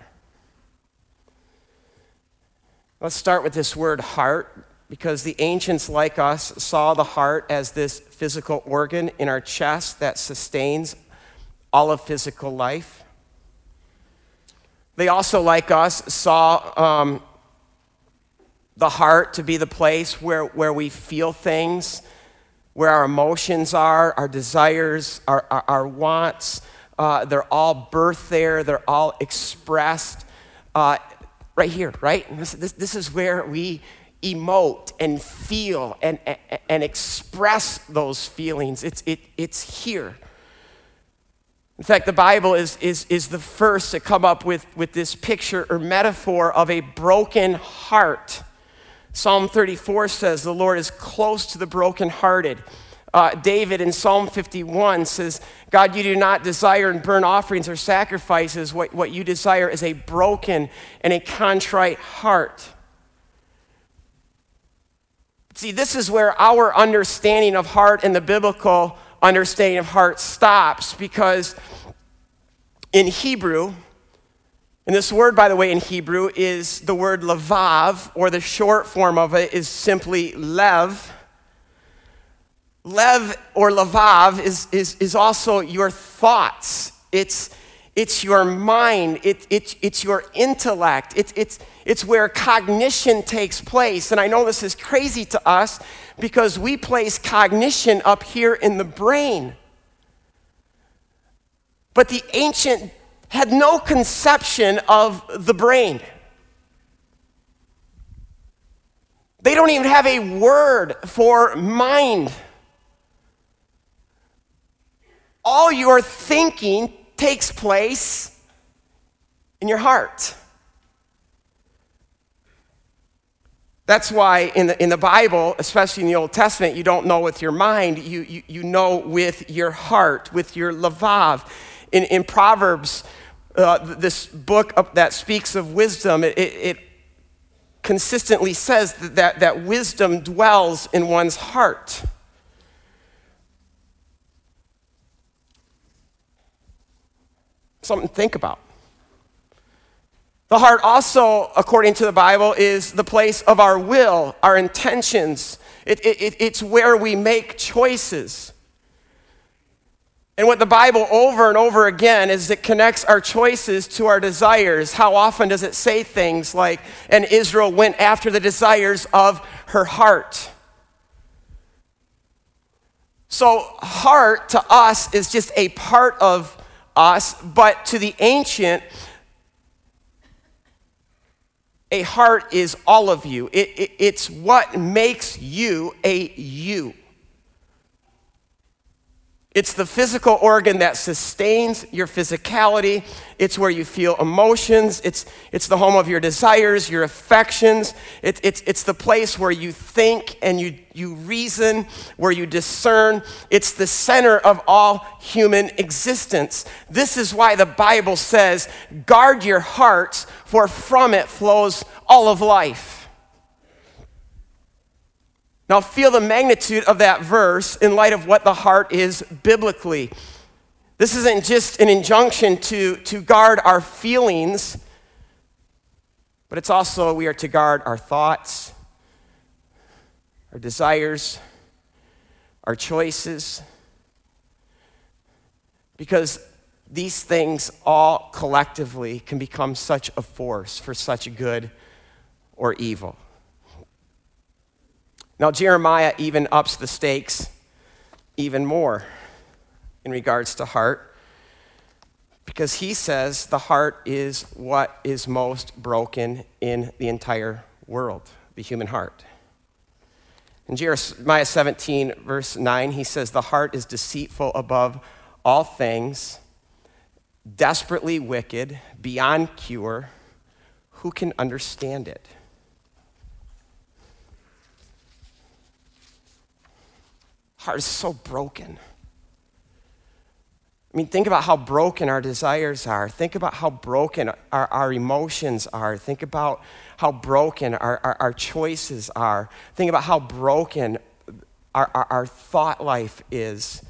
Let's start with this word heart because the ancients like us saw the heart as this physical organ in our chest that sustains all of physical life. They also, like us, saw um, the heart to be the place where, where we feel things where our emotions are, our desires, our, our, our wants. Uh, they're all birthed there, they're all expressed uh, right here, right? This, this, this, is where we emote and feel and, and, and express those feelings. It's, it, it's here. In fact, the Bible is, is, is the first to come up with, with this picture or metaphor of a broken heart. Psalm 34 says, The Lord is close to the brokenhearted. Uh, David in Psalm 51 says, God, you do not desire and burn offerings or sacrifices. What, what you desire is a broken and a contrite heart. See, this is where our understanding of heart and the biblical understanding of heart stops because in Hebrew, and this word, by the way, in Hebrew is the word levav, or the short form of it is simply lev. Lev or levav is, is, is also your thoughts. It's, it's your mind. It, it, it's your intellect. It, it's, it's where cognition takes place. And I know this is crazy to us because we place cognition up here in the brain. But the ancient had no conception of the brain. They don't even have a word for mind. All your thinking takes place in your heart. That's why in the, in the Bible, especially in the Old Testament, you don't know with your mind, you, you, you know with your heart, with your levav. In, in Proverbs, uh, this book that speaks of wisdom, it, it consistently says that, that, that wisdom dwells in one's heart. Something to think about. The heart, also, according to the Bible, is the place of our will, our intentions. It, it, it's where we make choices. And what the Bible over and over again is it connects our choices to our desires. How often does it say things like, and Israel went after the desires of her heart? So, heart to us is just a part of us, but to the ancient, a heart is all of you. It, it, it's what makes you a you. It's the physical organ that sustains your physicality. It's where you feel emotions. It's, it's the home of your desires, your affections. It, it's, it's the place where you think and you, you reason, where you discern. It's the center of all human existence. This is why the Bible says, guard your hearts, for from it flows all of life. Now, feel the magnitude of that verse in light of what the heart is biblically. This isn't just an injunction to, to guard our feelings, but it's also we are to guard our thoughts, our desires, our choices, because these things all collectively can become such a force for such good or evil. Now, Jeremiah even ups the stakes even more in regards to heart because he says the heart is what is most broken in the entire world, the human heart. In Jeremiah 17, verse 9, he says, The heart is deceitful above all things, desperately wicked, beyond cure. Who can understand it? Heart is so broken. I mean, think about how broken our desires are. Think about how broken our, our emotions are. Think about how broken our, our, our choices are. Think about how broken our, our, our thought life is.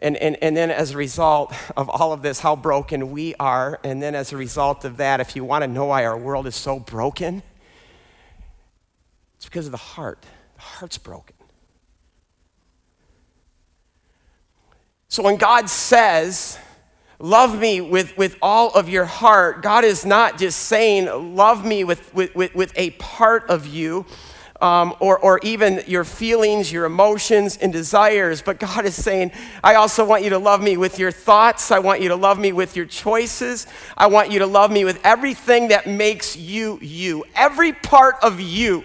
And, and, and then, as a result of all of this, how broken we are. And then, as a result of that, if you want to know why our world is so broken, it's because of the heart. The heart's broken. So when God says, Love me with, with all of your heart, God is not just saying, Love me with, with, with, with a part of you. Um, or, or even your feelings, your emotions, and desires. But God is saying, I also want you to love me with your thoughts. I want you to love me with your choices. I want you to love me with everything that makes you you. Every part of you.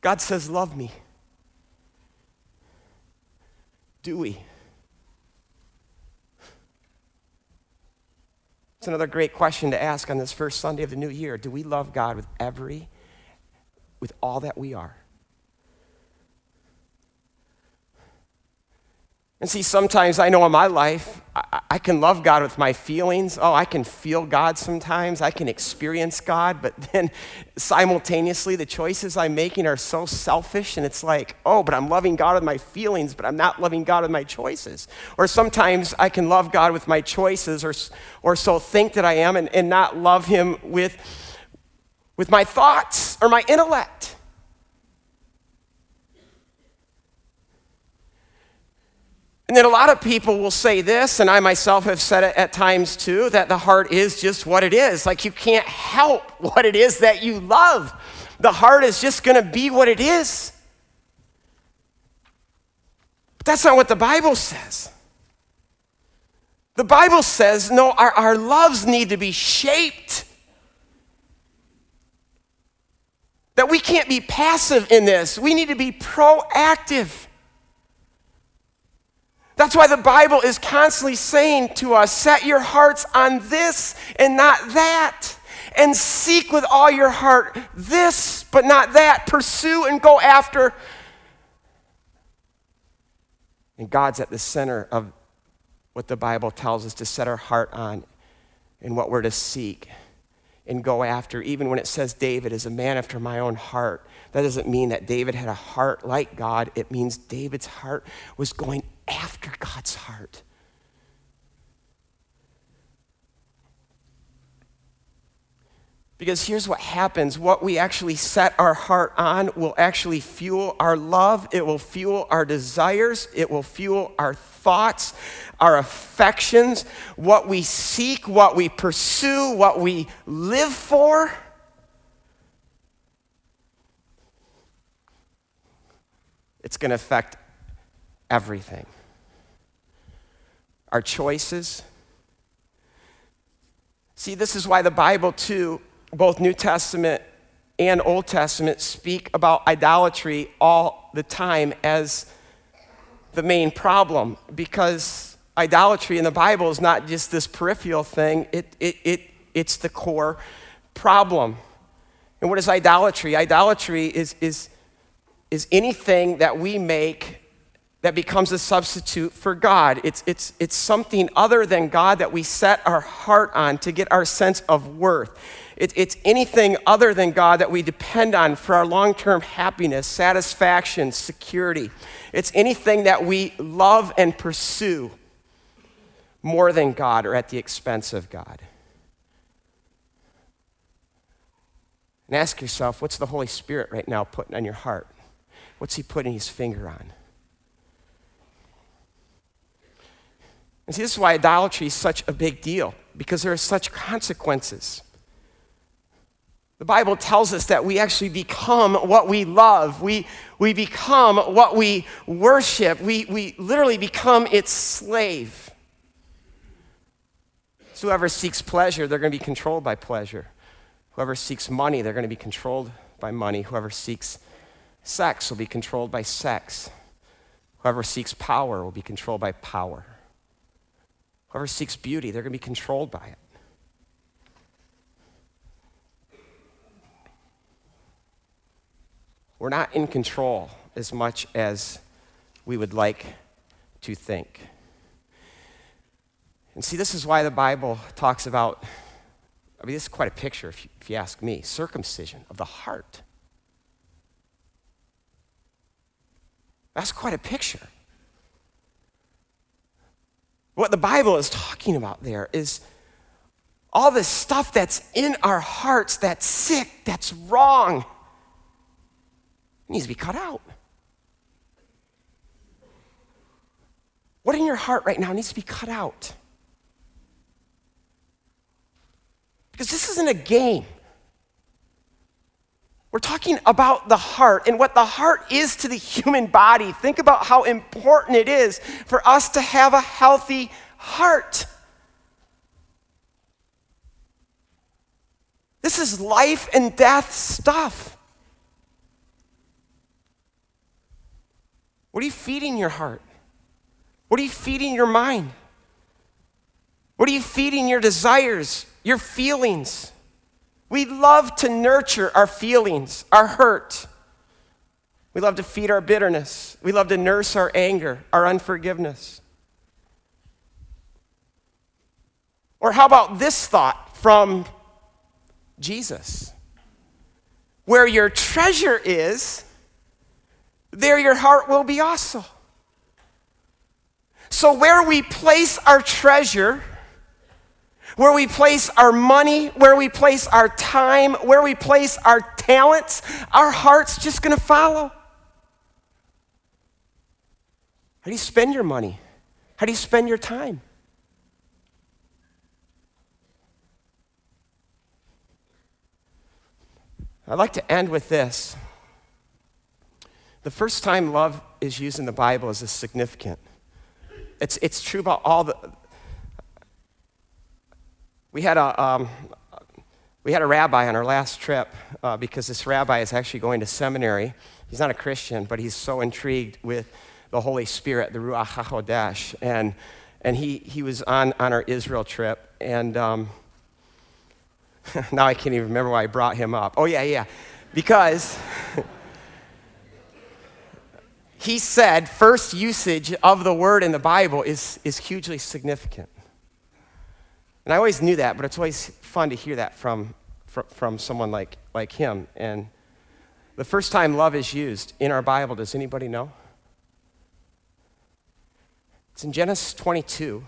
God says, Love me. Do we? It's another great question to ask on this first Sunday of the new year. Do we love God with every, with all that we are? And see, sometimes I know in my life, I, I, can love God with my feelings. Oh, I can feel God sometimes. I can experience God. But then simultaneously, the choices I'm making are so selfish. And it's like, oh, but I'm loving God with my feelings, but I'm not loving God with my choices. Or sometimes I can love God with my choices, or, or so think that I am, and, and not love Him with, with my thoughts or my intellect. And then a lot of people will say this, and I myself have said it at times too, that the heart is just what it is. Like you can't help what it is that you love. The heart is just going to be what it is. But that's not what the Bible says. The Bible says, no, our, our loves need to be shaped. That we can't be passive in this, we need to be proactive. That's why the Bible is constantly saying to us set your hearts on this and not that. And seek with all your heart this, but not that. Pursue and go after. And God's at the center of what the Bible tells us to set our heart on and what we're to seek and go after. Even when it says David is a man after my own heart, that doesn't mean that David had a heart like God. It means David's heart was going after God's heart. Because here's what happens what we actually set our heart on will actually fuel our love, it will fuel our desires, it will fuel our thoughts, our affections, what we seek, what we pursue, what we live for. It's going to affect everything. Our choices. See, this is why the Bible, too, both New Testament and Old Testament, speak about idolatry all the time as the main problem because idolatry in the Bible is not just this peripheral thing, it, it, it, it's the core problem. And what is idolatry? Idolatry is, is, is anything that we make that becomes a substitute for God. It's, it's, it's something other than God that we set our heart on to get our sense of worth. It, it's anything other than God that we depend on for our long term happiness, satisfaction, security. It's anything that we love and pursue more than God or at the expense of God. And ask yourself, what's the Holy Spirit right now putting on your heart? What's He putting His finger on? And see, this is why idolatry is such a big deal, because there are such consequences. The Bible tells us that we actually become what we love. We, we become what we worship. We, we literally become its slave. So, whoever seeks pleasure, they're going to be controlled by pleasure. Whoever seeks money, they're going to be controlled by money. Whoever seeks sex will be controlled by sex. Whoever seeks power will be controlled by power. Whoever seeks beauty, they're going to be controlled by it. We're not in control as much as we would like to think. And see, this is why the Bible talks about, I mean, this is quite a picture, if you, if you ask me circumcision of the heart. That's quite a picture. What the Bible is talking about there is all this stuff that's in our hearts that's sick, that's wrong, needs to be cut out. What in your heart right now needs to be cut out? Because this isn't a game. We're talking about the heart and what the heart is to the human body. Think about how important it is for us to have a healthy heart. This is life and death stuff. What are you feeding your heart? What are you feeding your mind? What are you feeding your desires, your feelings? We love to nurture our feelings, our hurt. We love to feed our bitterness. We love to nurse our anger, our unforgiveness. Or how about this thought from Jesus? Where your treasure is, there your heart will be also. So, where we place our treasure, where we place our money, where we place our time, where we place our talents, our heart's just going to follow. How do you spend your money? How do you spend your time? I'd like to end with this. The first time love is used in the Bible is significant. It's, it's true about all the, we had a, um, we had a rabbi on our last trip uh, because this rabbi is actually going to seminary. He's not a Christian, but he's so intrigued with the Holy Spirit, the Ruach HaKodesh. And, and he, he was on, on our Israel trip. And um, now I can't even remember why I brought him up. Oh, yeah, yeah. Because he said first usage of the word in the Bible is, is hugely significant. And I always knew that, but it's always fun to hear that from, from, from someone like, like him. And the first time love is used in our Bible, does anybody know? It's in Genesis 22.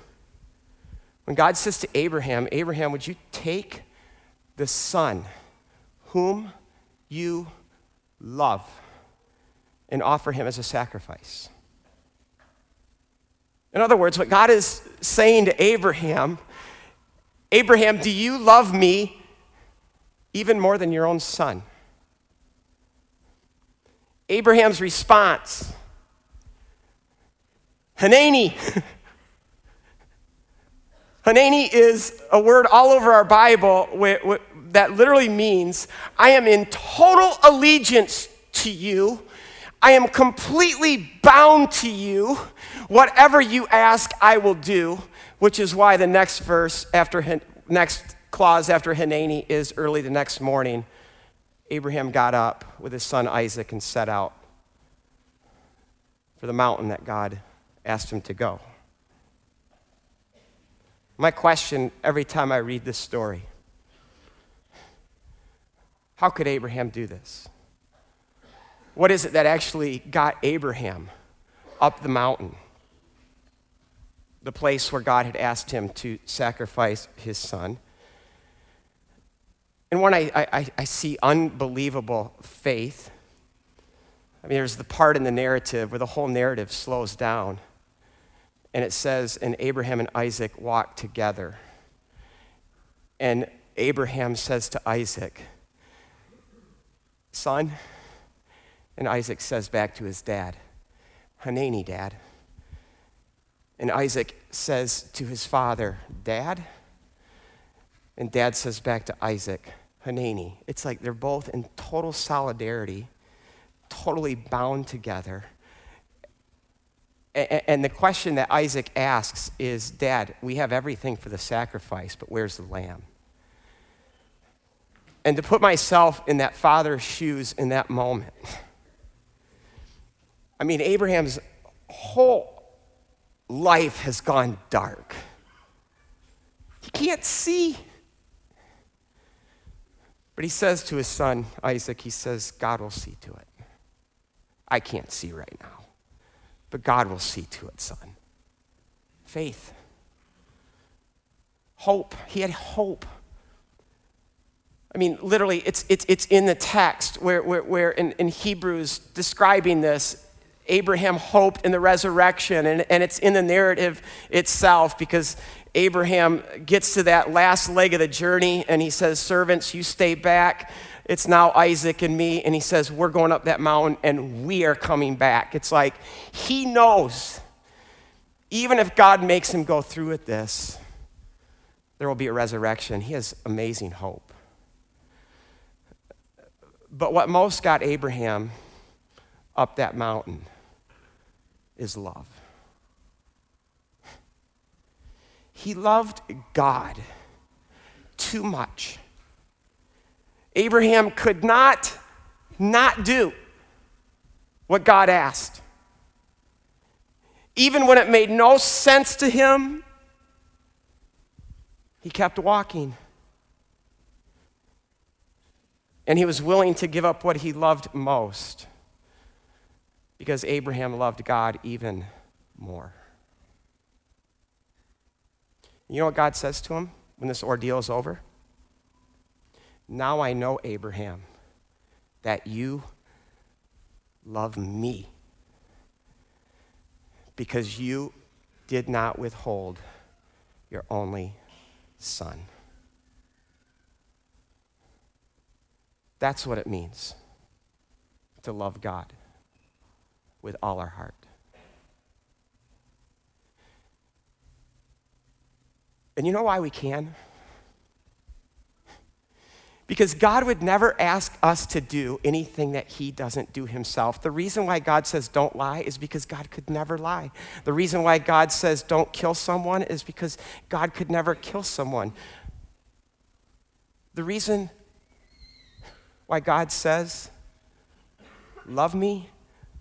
When God says to Abraham, Abraham, would you take the son whom you love and offer him as a sacrifice? In other words, what God is saying to Abraham Abraham, do you love me even more than your own son? Abraham's response Hineni. Hineni is a word all over our Bible that literally means I am in total allegiance to you. I am completely bound to you. Whatever you ask, I will do, which is why the next verse after next clause after Hineni is early the next morning. Abraham got up with his son Isaac and set out for the mountain that God asked him to go. My question every time I read this story how could Abraham do this? What is it that actually got Abraham up the mountain? The place where God had asked him to sacrifice his son. And when I, I, I see unbelievable faith, I mean, there's the part in the narrative where the whole narrative slows down. And it says, and Abraham and Isaac walked together. And Abraham says to Isaac, Son, and Isaac says back to his dad, Hineni, dad. And Isaac says to his father, Dad. And dad says back to Isaac, Hineni. It's like they're both in total solidarity, totally bound together. And the question that Isaac asks is Dad, we have everything for the sacrifice, but where's the lamb? And to put myself in that father's shoes in that moment, I mean, Abraham's whole life has gone dark. He can't see. But he says to his son, Isaac, he says, God will see to it. I can't see right now, but God will see to it, son. Faith. Hope. He had hope. I mean, literally, it's, it's, it's in the text where, where, where in, in Hebrews describing this, Abraham hoped in the resurrection, and, and it's in the narrative itself because Abraham gets to that last leg of the journey and he says, Servants, you stay back. It's now Isaac and me. And he says, We're going up that mountain and we are coming back. It's like he knows, even if God makes him go through with this, there will be a resurrection. He has amazing hope. But what most got Abraham up that mountain is love. He loved God too much. Abraham could not not do what God asked. Even when it made no sense to him, he kept walking. And he was willing to give up what he loved most because Abraham loved God even more. You know what God says to him when this ordeal is over? Now I know, Abraham, that you love me because you did not withhold your only son. That's what it means to love God with all our heart. And you know why we can? Because God would never ask us to do anything that He doesn't do Himself. The reason why God says don't lie is because God could never lie. The reason why God says don't kill someone is because God could never kill someone. The reason why God says, love me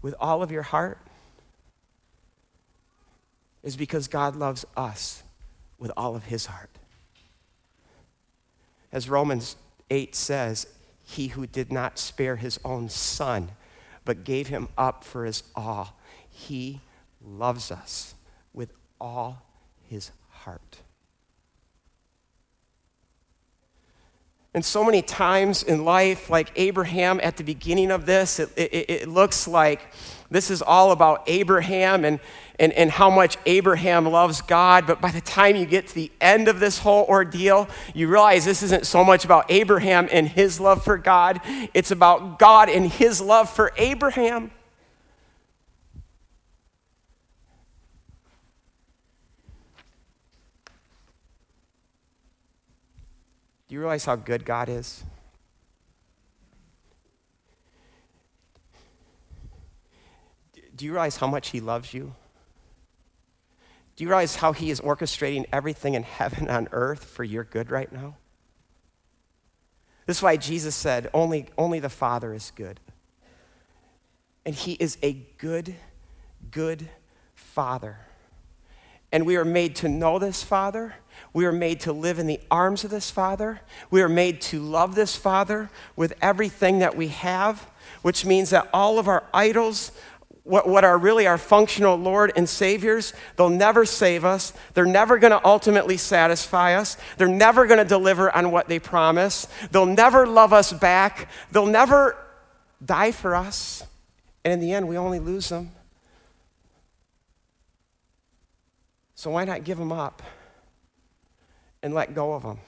with all of your heart is because God loves us with all of his heart. As Romans 8 says, he who did not spare his own son, but gave him up for us all, he loves us with all his heart. And so many times in life, like Abraham at the beginning of this, it, it, it, looks like this is all about Abraham and, and, and how much Abraham loves God. But by the time you get to the end of this whole ordeal, you realize this isn't so much about Abraham and his love for God, it's about God and his love for Abraham. Do you realize how good God is? Do you realize how much He loves you? Do you realize how He is orchestrating everything in heaven and earth for your good right now? This is why Jesus said, only, only the Father is good. And He is a good, good Father. And we are made to know this Father. We are made to live in the arms of this Father. We are made to love this Father with everything that we have, which means that all of our idols, what, what are really our functional Lord and Saviors, they'll never save us. They're never going to ultimately satisfy us. They're never going to deliver on what they promise. They'll never love us back. They'll never die for us. And in the end, we only lose them. So why not give them up and let go of them?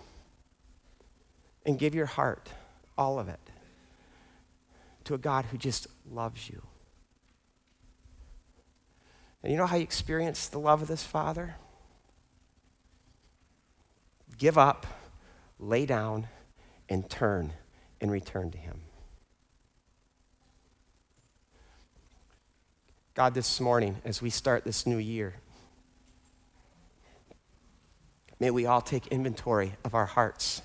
And give your heart, all of it, to a God who just loves you. And you know how you experience the love of this Father? Give up, lay down, and turn and return to Him. God, this morning, as we start this new year, may we all take inventory of our hearts.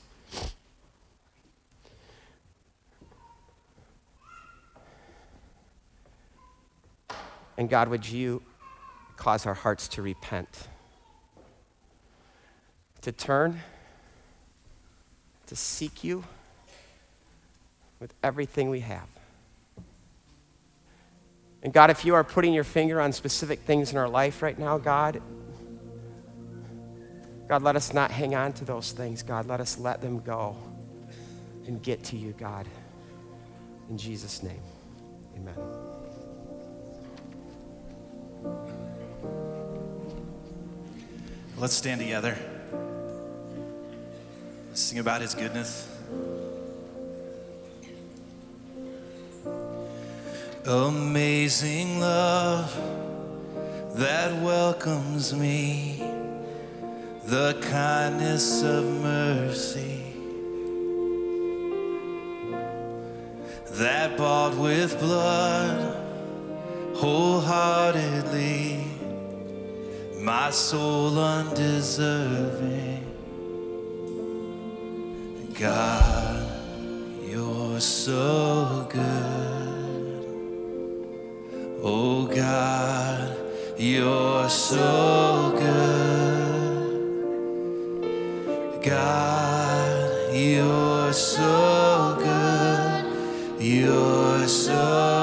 And God, would you cause our hearts to repent, to turn, to seek you with everything we have. And God, if you are putting your finger on specific things in our life right now, God, God, let us not hang on to those things. God, let us let them go and get to you, God. In Jesus' name, amen. Let's stand together. Let's sing about his goodness. Amazing love that welcomes me, the kindness of mercy that bought with blood wholeheartedly my soul undeserving. God, you're so good. Oh God, you're so good. God, you're so good. You're so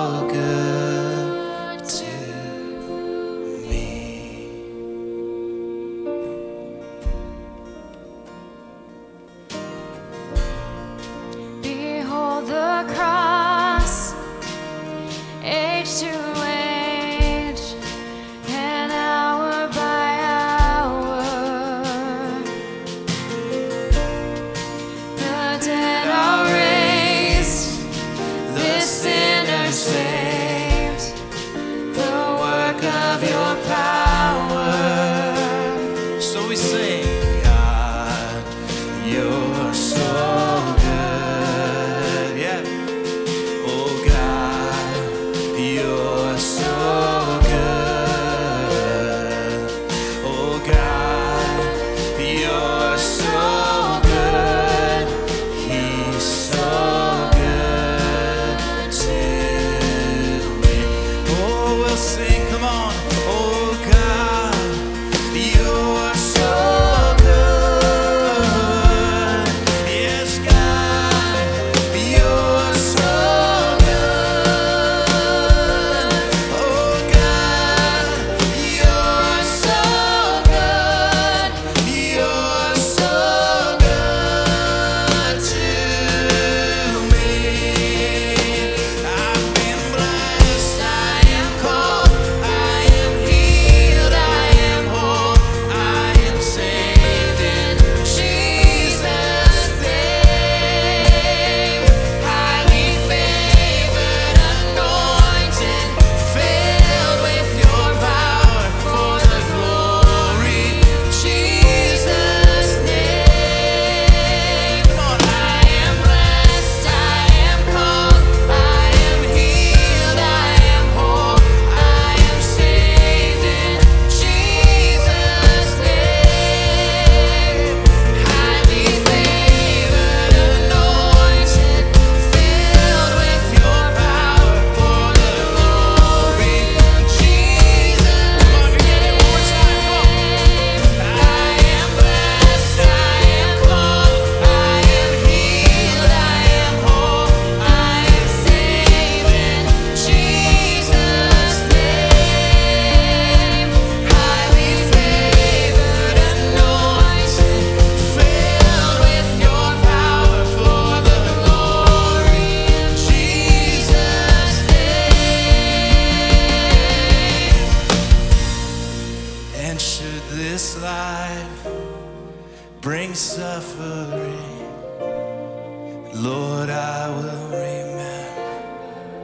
Lord, I will remember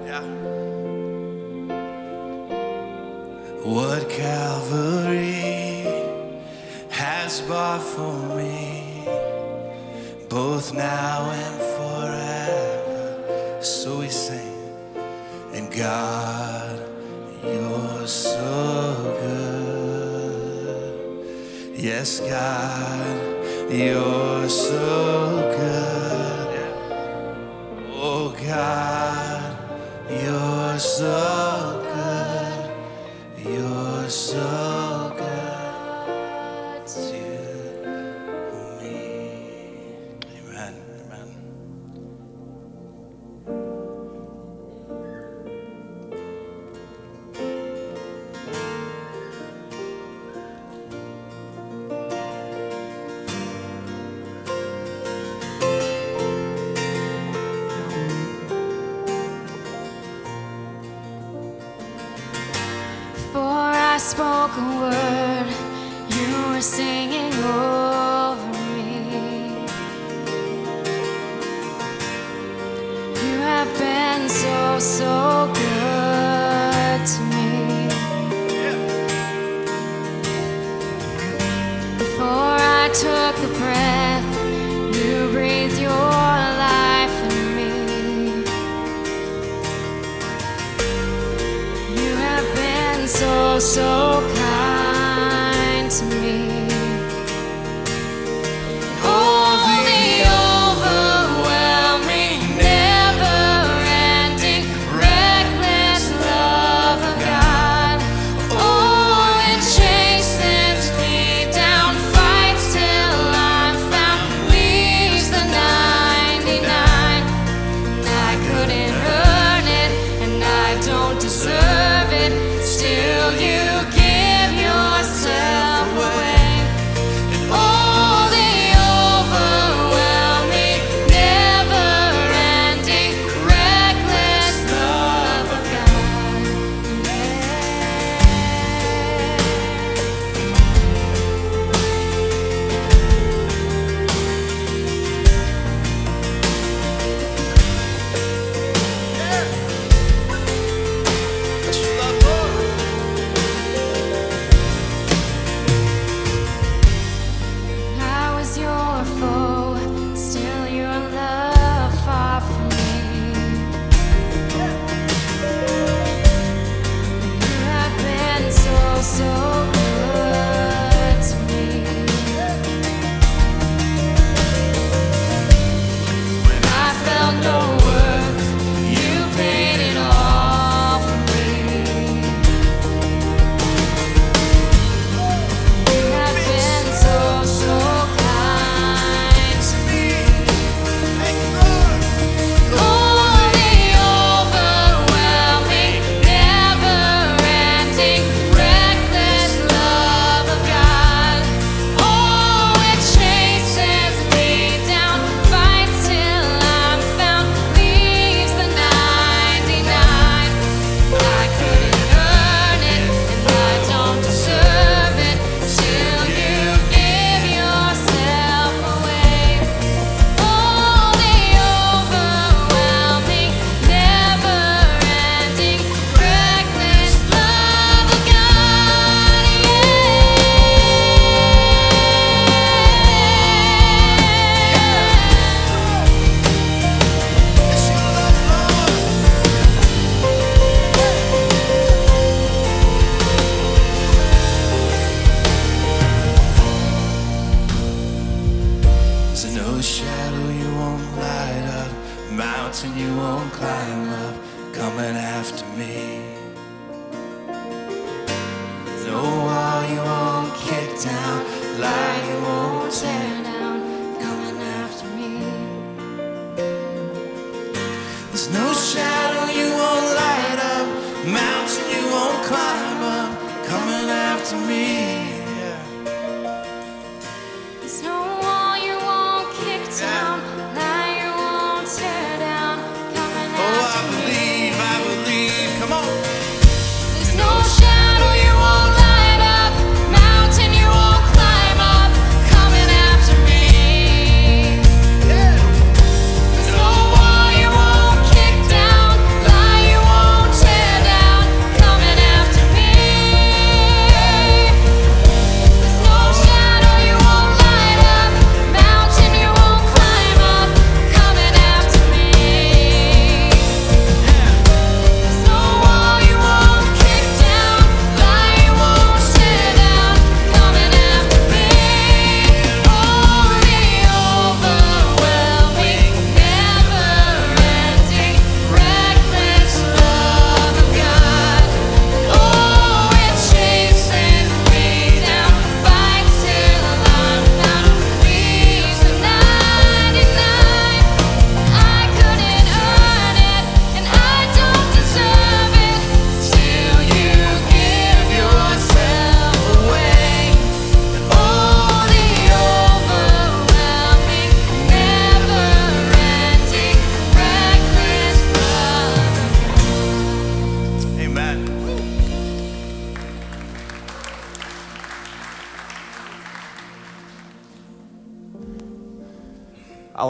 yeah. what Calvary has bought for me, both now and forever. So we sing, and God, you're so good. Yes, God, you're so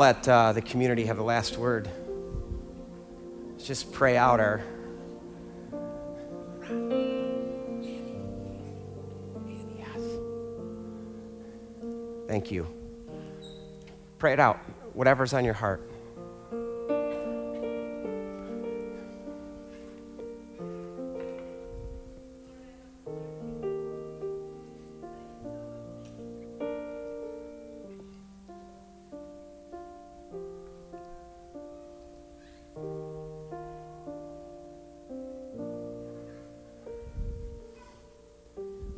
let uh, the community have the last word. Let's just pray out our. Thank you. Pray it out, whatever's on your heart.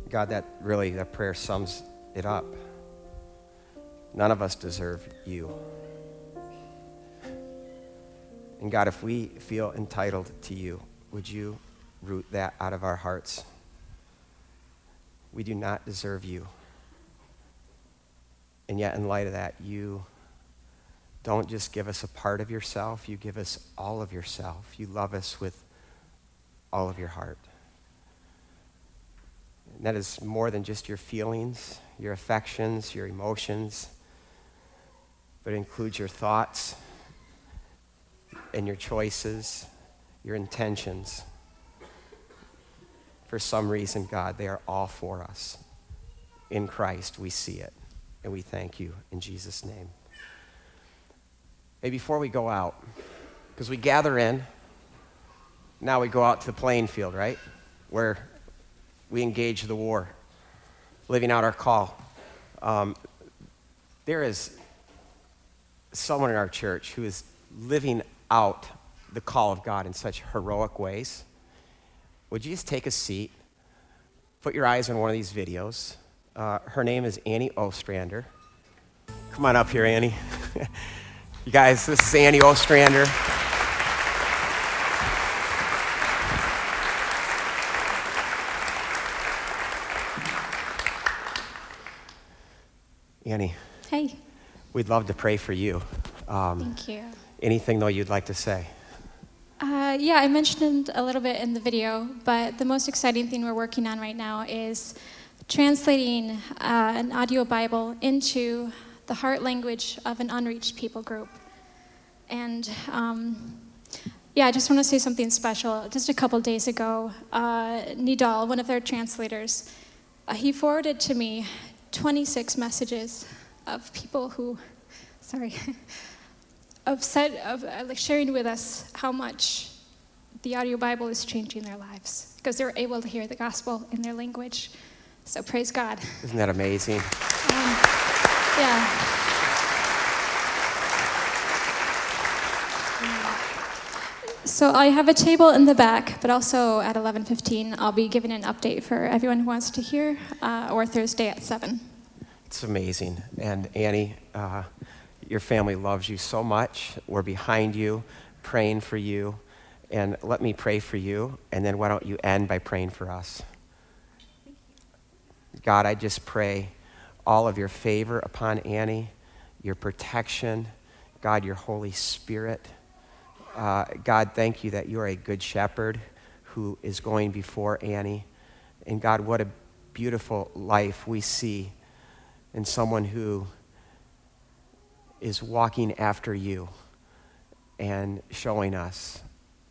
God, that really, that prayer sums it up. None of us deserve you. And God, if we feel entitled to you, would you root that out of our hearts? We do not deserve you. And yet, in light of that, you don't just give us a part of yourself, you give us all of yourself. You love us with all of your heart. And that is more than just your feelings, your affections, your emotions, but it includes your thoughts and your choices, your intentions. For some reason, God, they are all for us. In Christ, we see it, and we thank you in Jesus' name. Hey, before we go out, because we gather in, now we go out to the playing field, right? Where we engage the war, living out our call. Um, there is someone in our church who is living out the call of God in such heroic ways. Would you just take a seat, put your eyes on one of these videos? Uh, her name is Annie Ostrander. Come on up here, Annie. you guys, this is Annie Ostrander. Annie, Hey, we'd love to pray for you. Um, thank you. anything, though, you'd like to say? Uh, yeah, I mentioned a little bit in the video, but the most exciting thing we're working on right now is translating uh, an audio Bible into the heart language of an unreached people group. And um, yeah, I just want to say something special. Just a couple days ago, uh, Nidal, one of their translators, uh, he forwarded to me 26 messages of people who, sorry, of said of uh, sharing with us how much the audio Bible is changing their lives because they're able to hear the gospel in their language. So praise God. Isn't that amazing? Um, yeah. So I have a table in the back, but also at 11:15, I'll be giving an update for everyone who wants to hear, uh, or Thursday at seven. It's amazing. And Annie, uh, your family loves you so much. We're behind you, praying for you. And let me pray for you. And then why don't you end by praying for us? God, I just pray all of your favor upon Annie, your protection, God, your Holy Spirit. Uh, God, thank you that you're a good shepherd who is going before Annie. And God, what a beautiful life we see in someone who is walking after you and showing us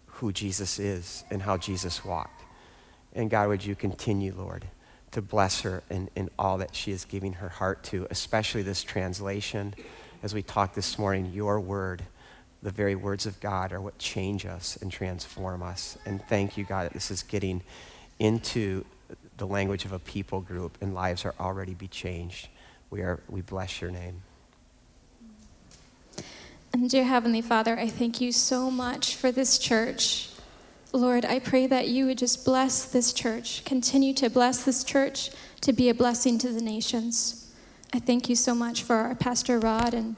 who Jesus is and how Jesus walked. And God, would you continue, Lord, to bless her in, in all that she is giving her heart to, especially this translation. As we talked this morning, your word, the very words of God, are what change us and transform us. And thank you, God, that this is getting into the language of a people group and lives are already be changed. We, are, we bless your name. And dear Heavenly Father, I thank you so much for this church. Lord, I pray that you would just bless this church, continue to bless this church to be a blessing to the nations. I thank you so much for our Pastor Rod and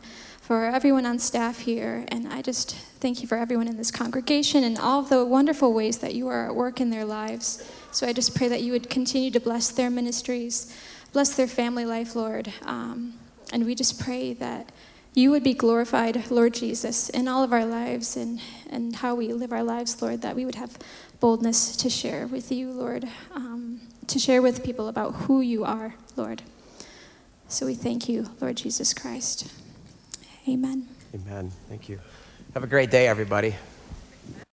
for everyone on staff here. And I just thank you for everyone in this congregation and all the wonderful ways that you are at work in their lives. So I just pray that you would continue to bless their ministries, bless their family life, Lord. Um, and we just pray that you would be glorified, Lord Jesus, in all of our lives and, and how we live our lives, Lord, that we would have boldness to share with you, Lord, um, to share with people about who you are, Lord. So we thank you, Lord Jesus Christ. Amen. Amen. Thank you. Have a great day, everybody.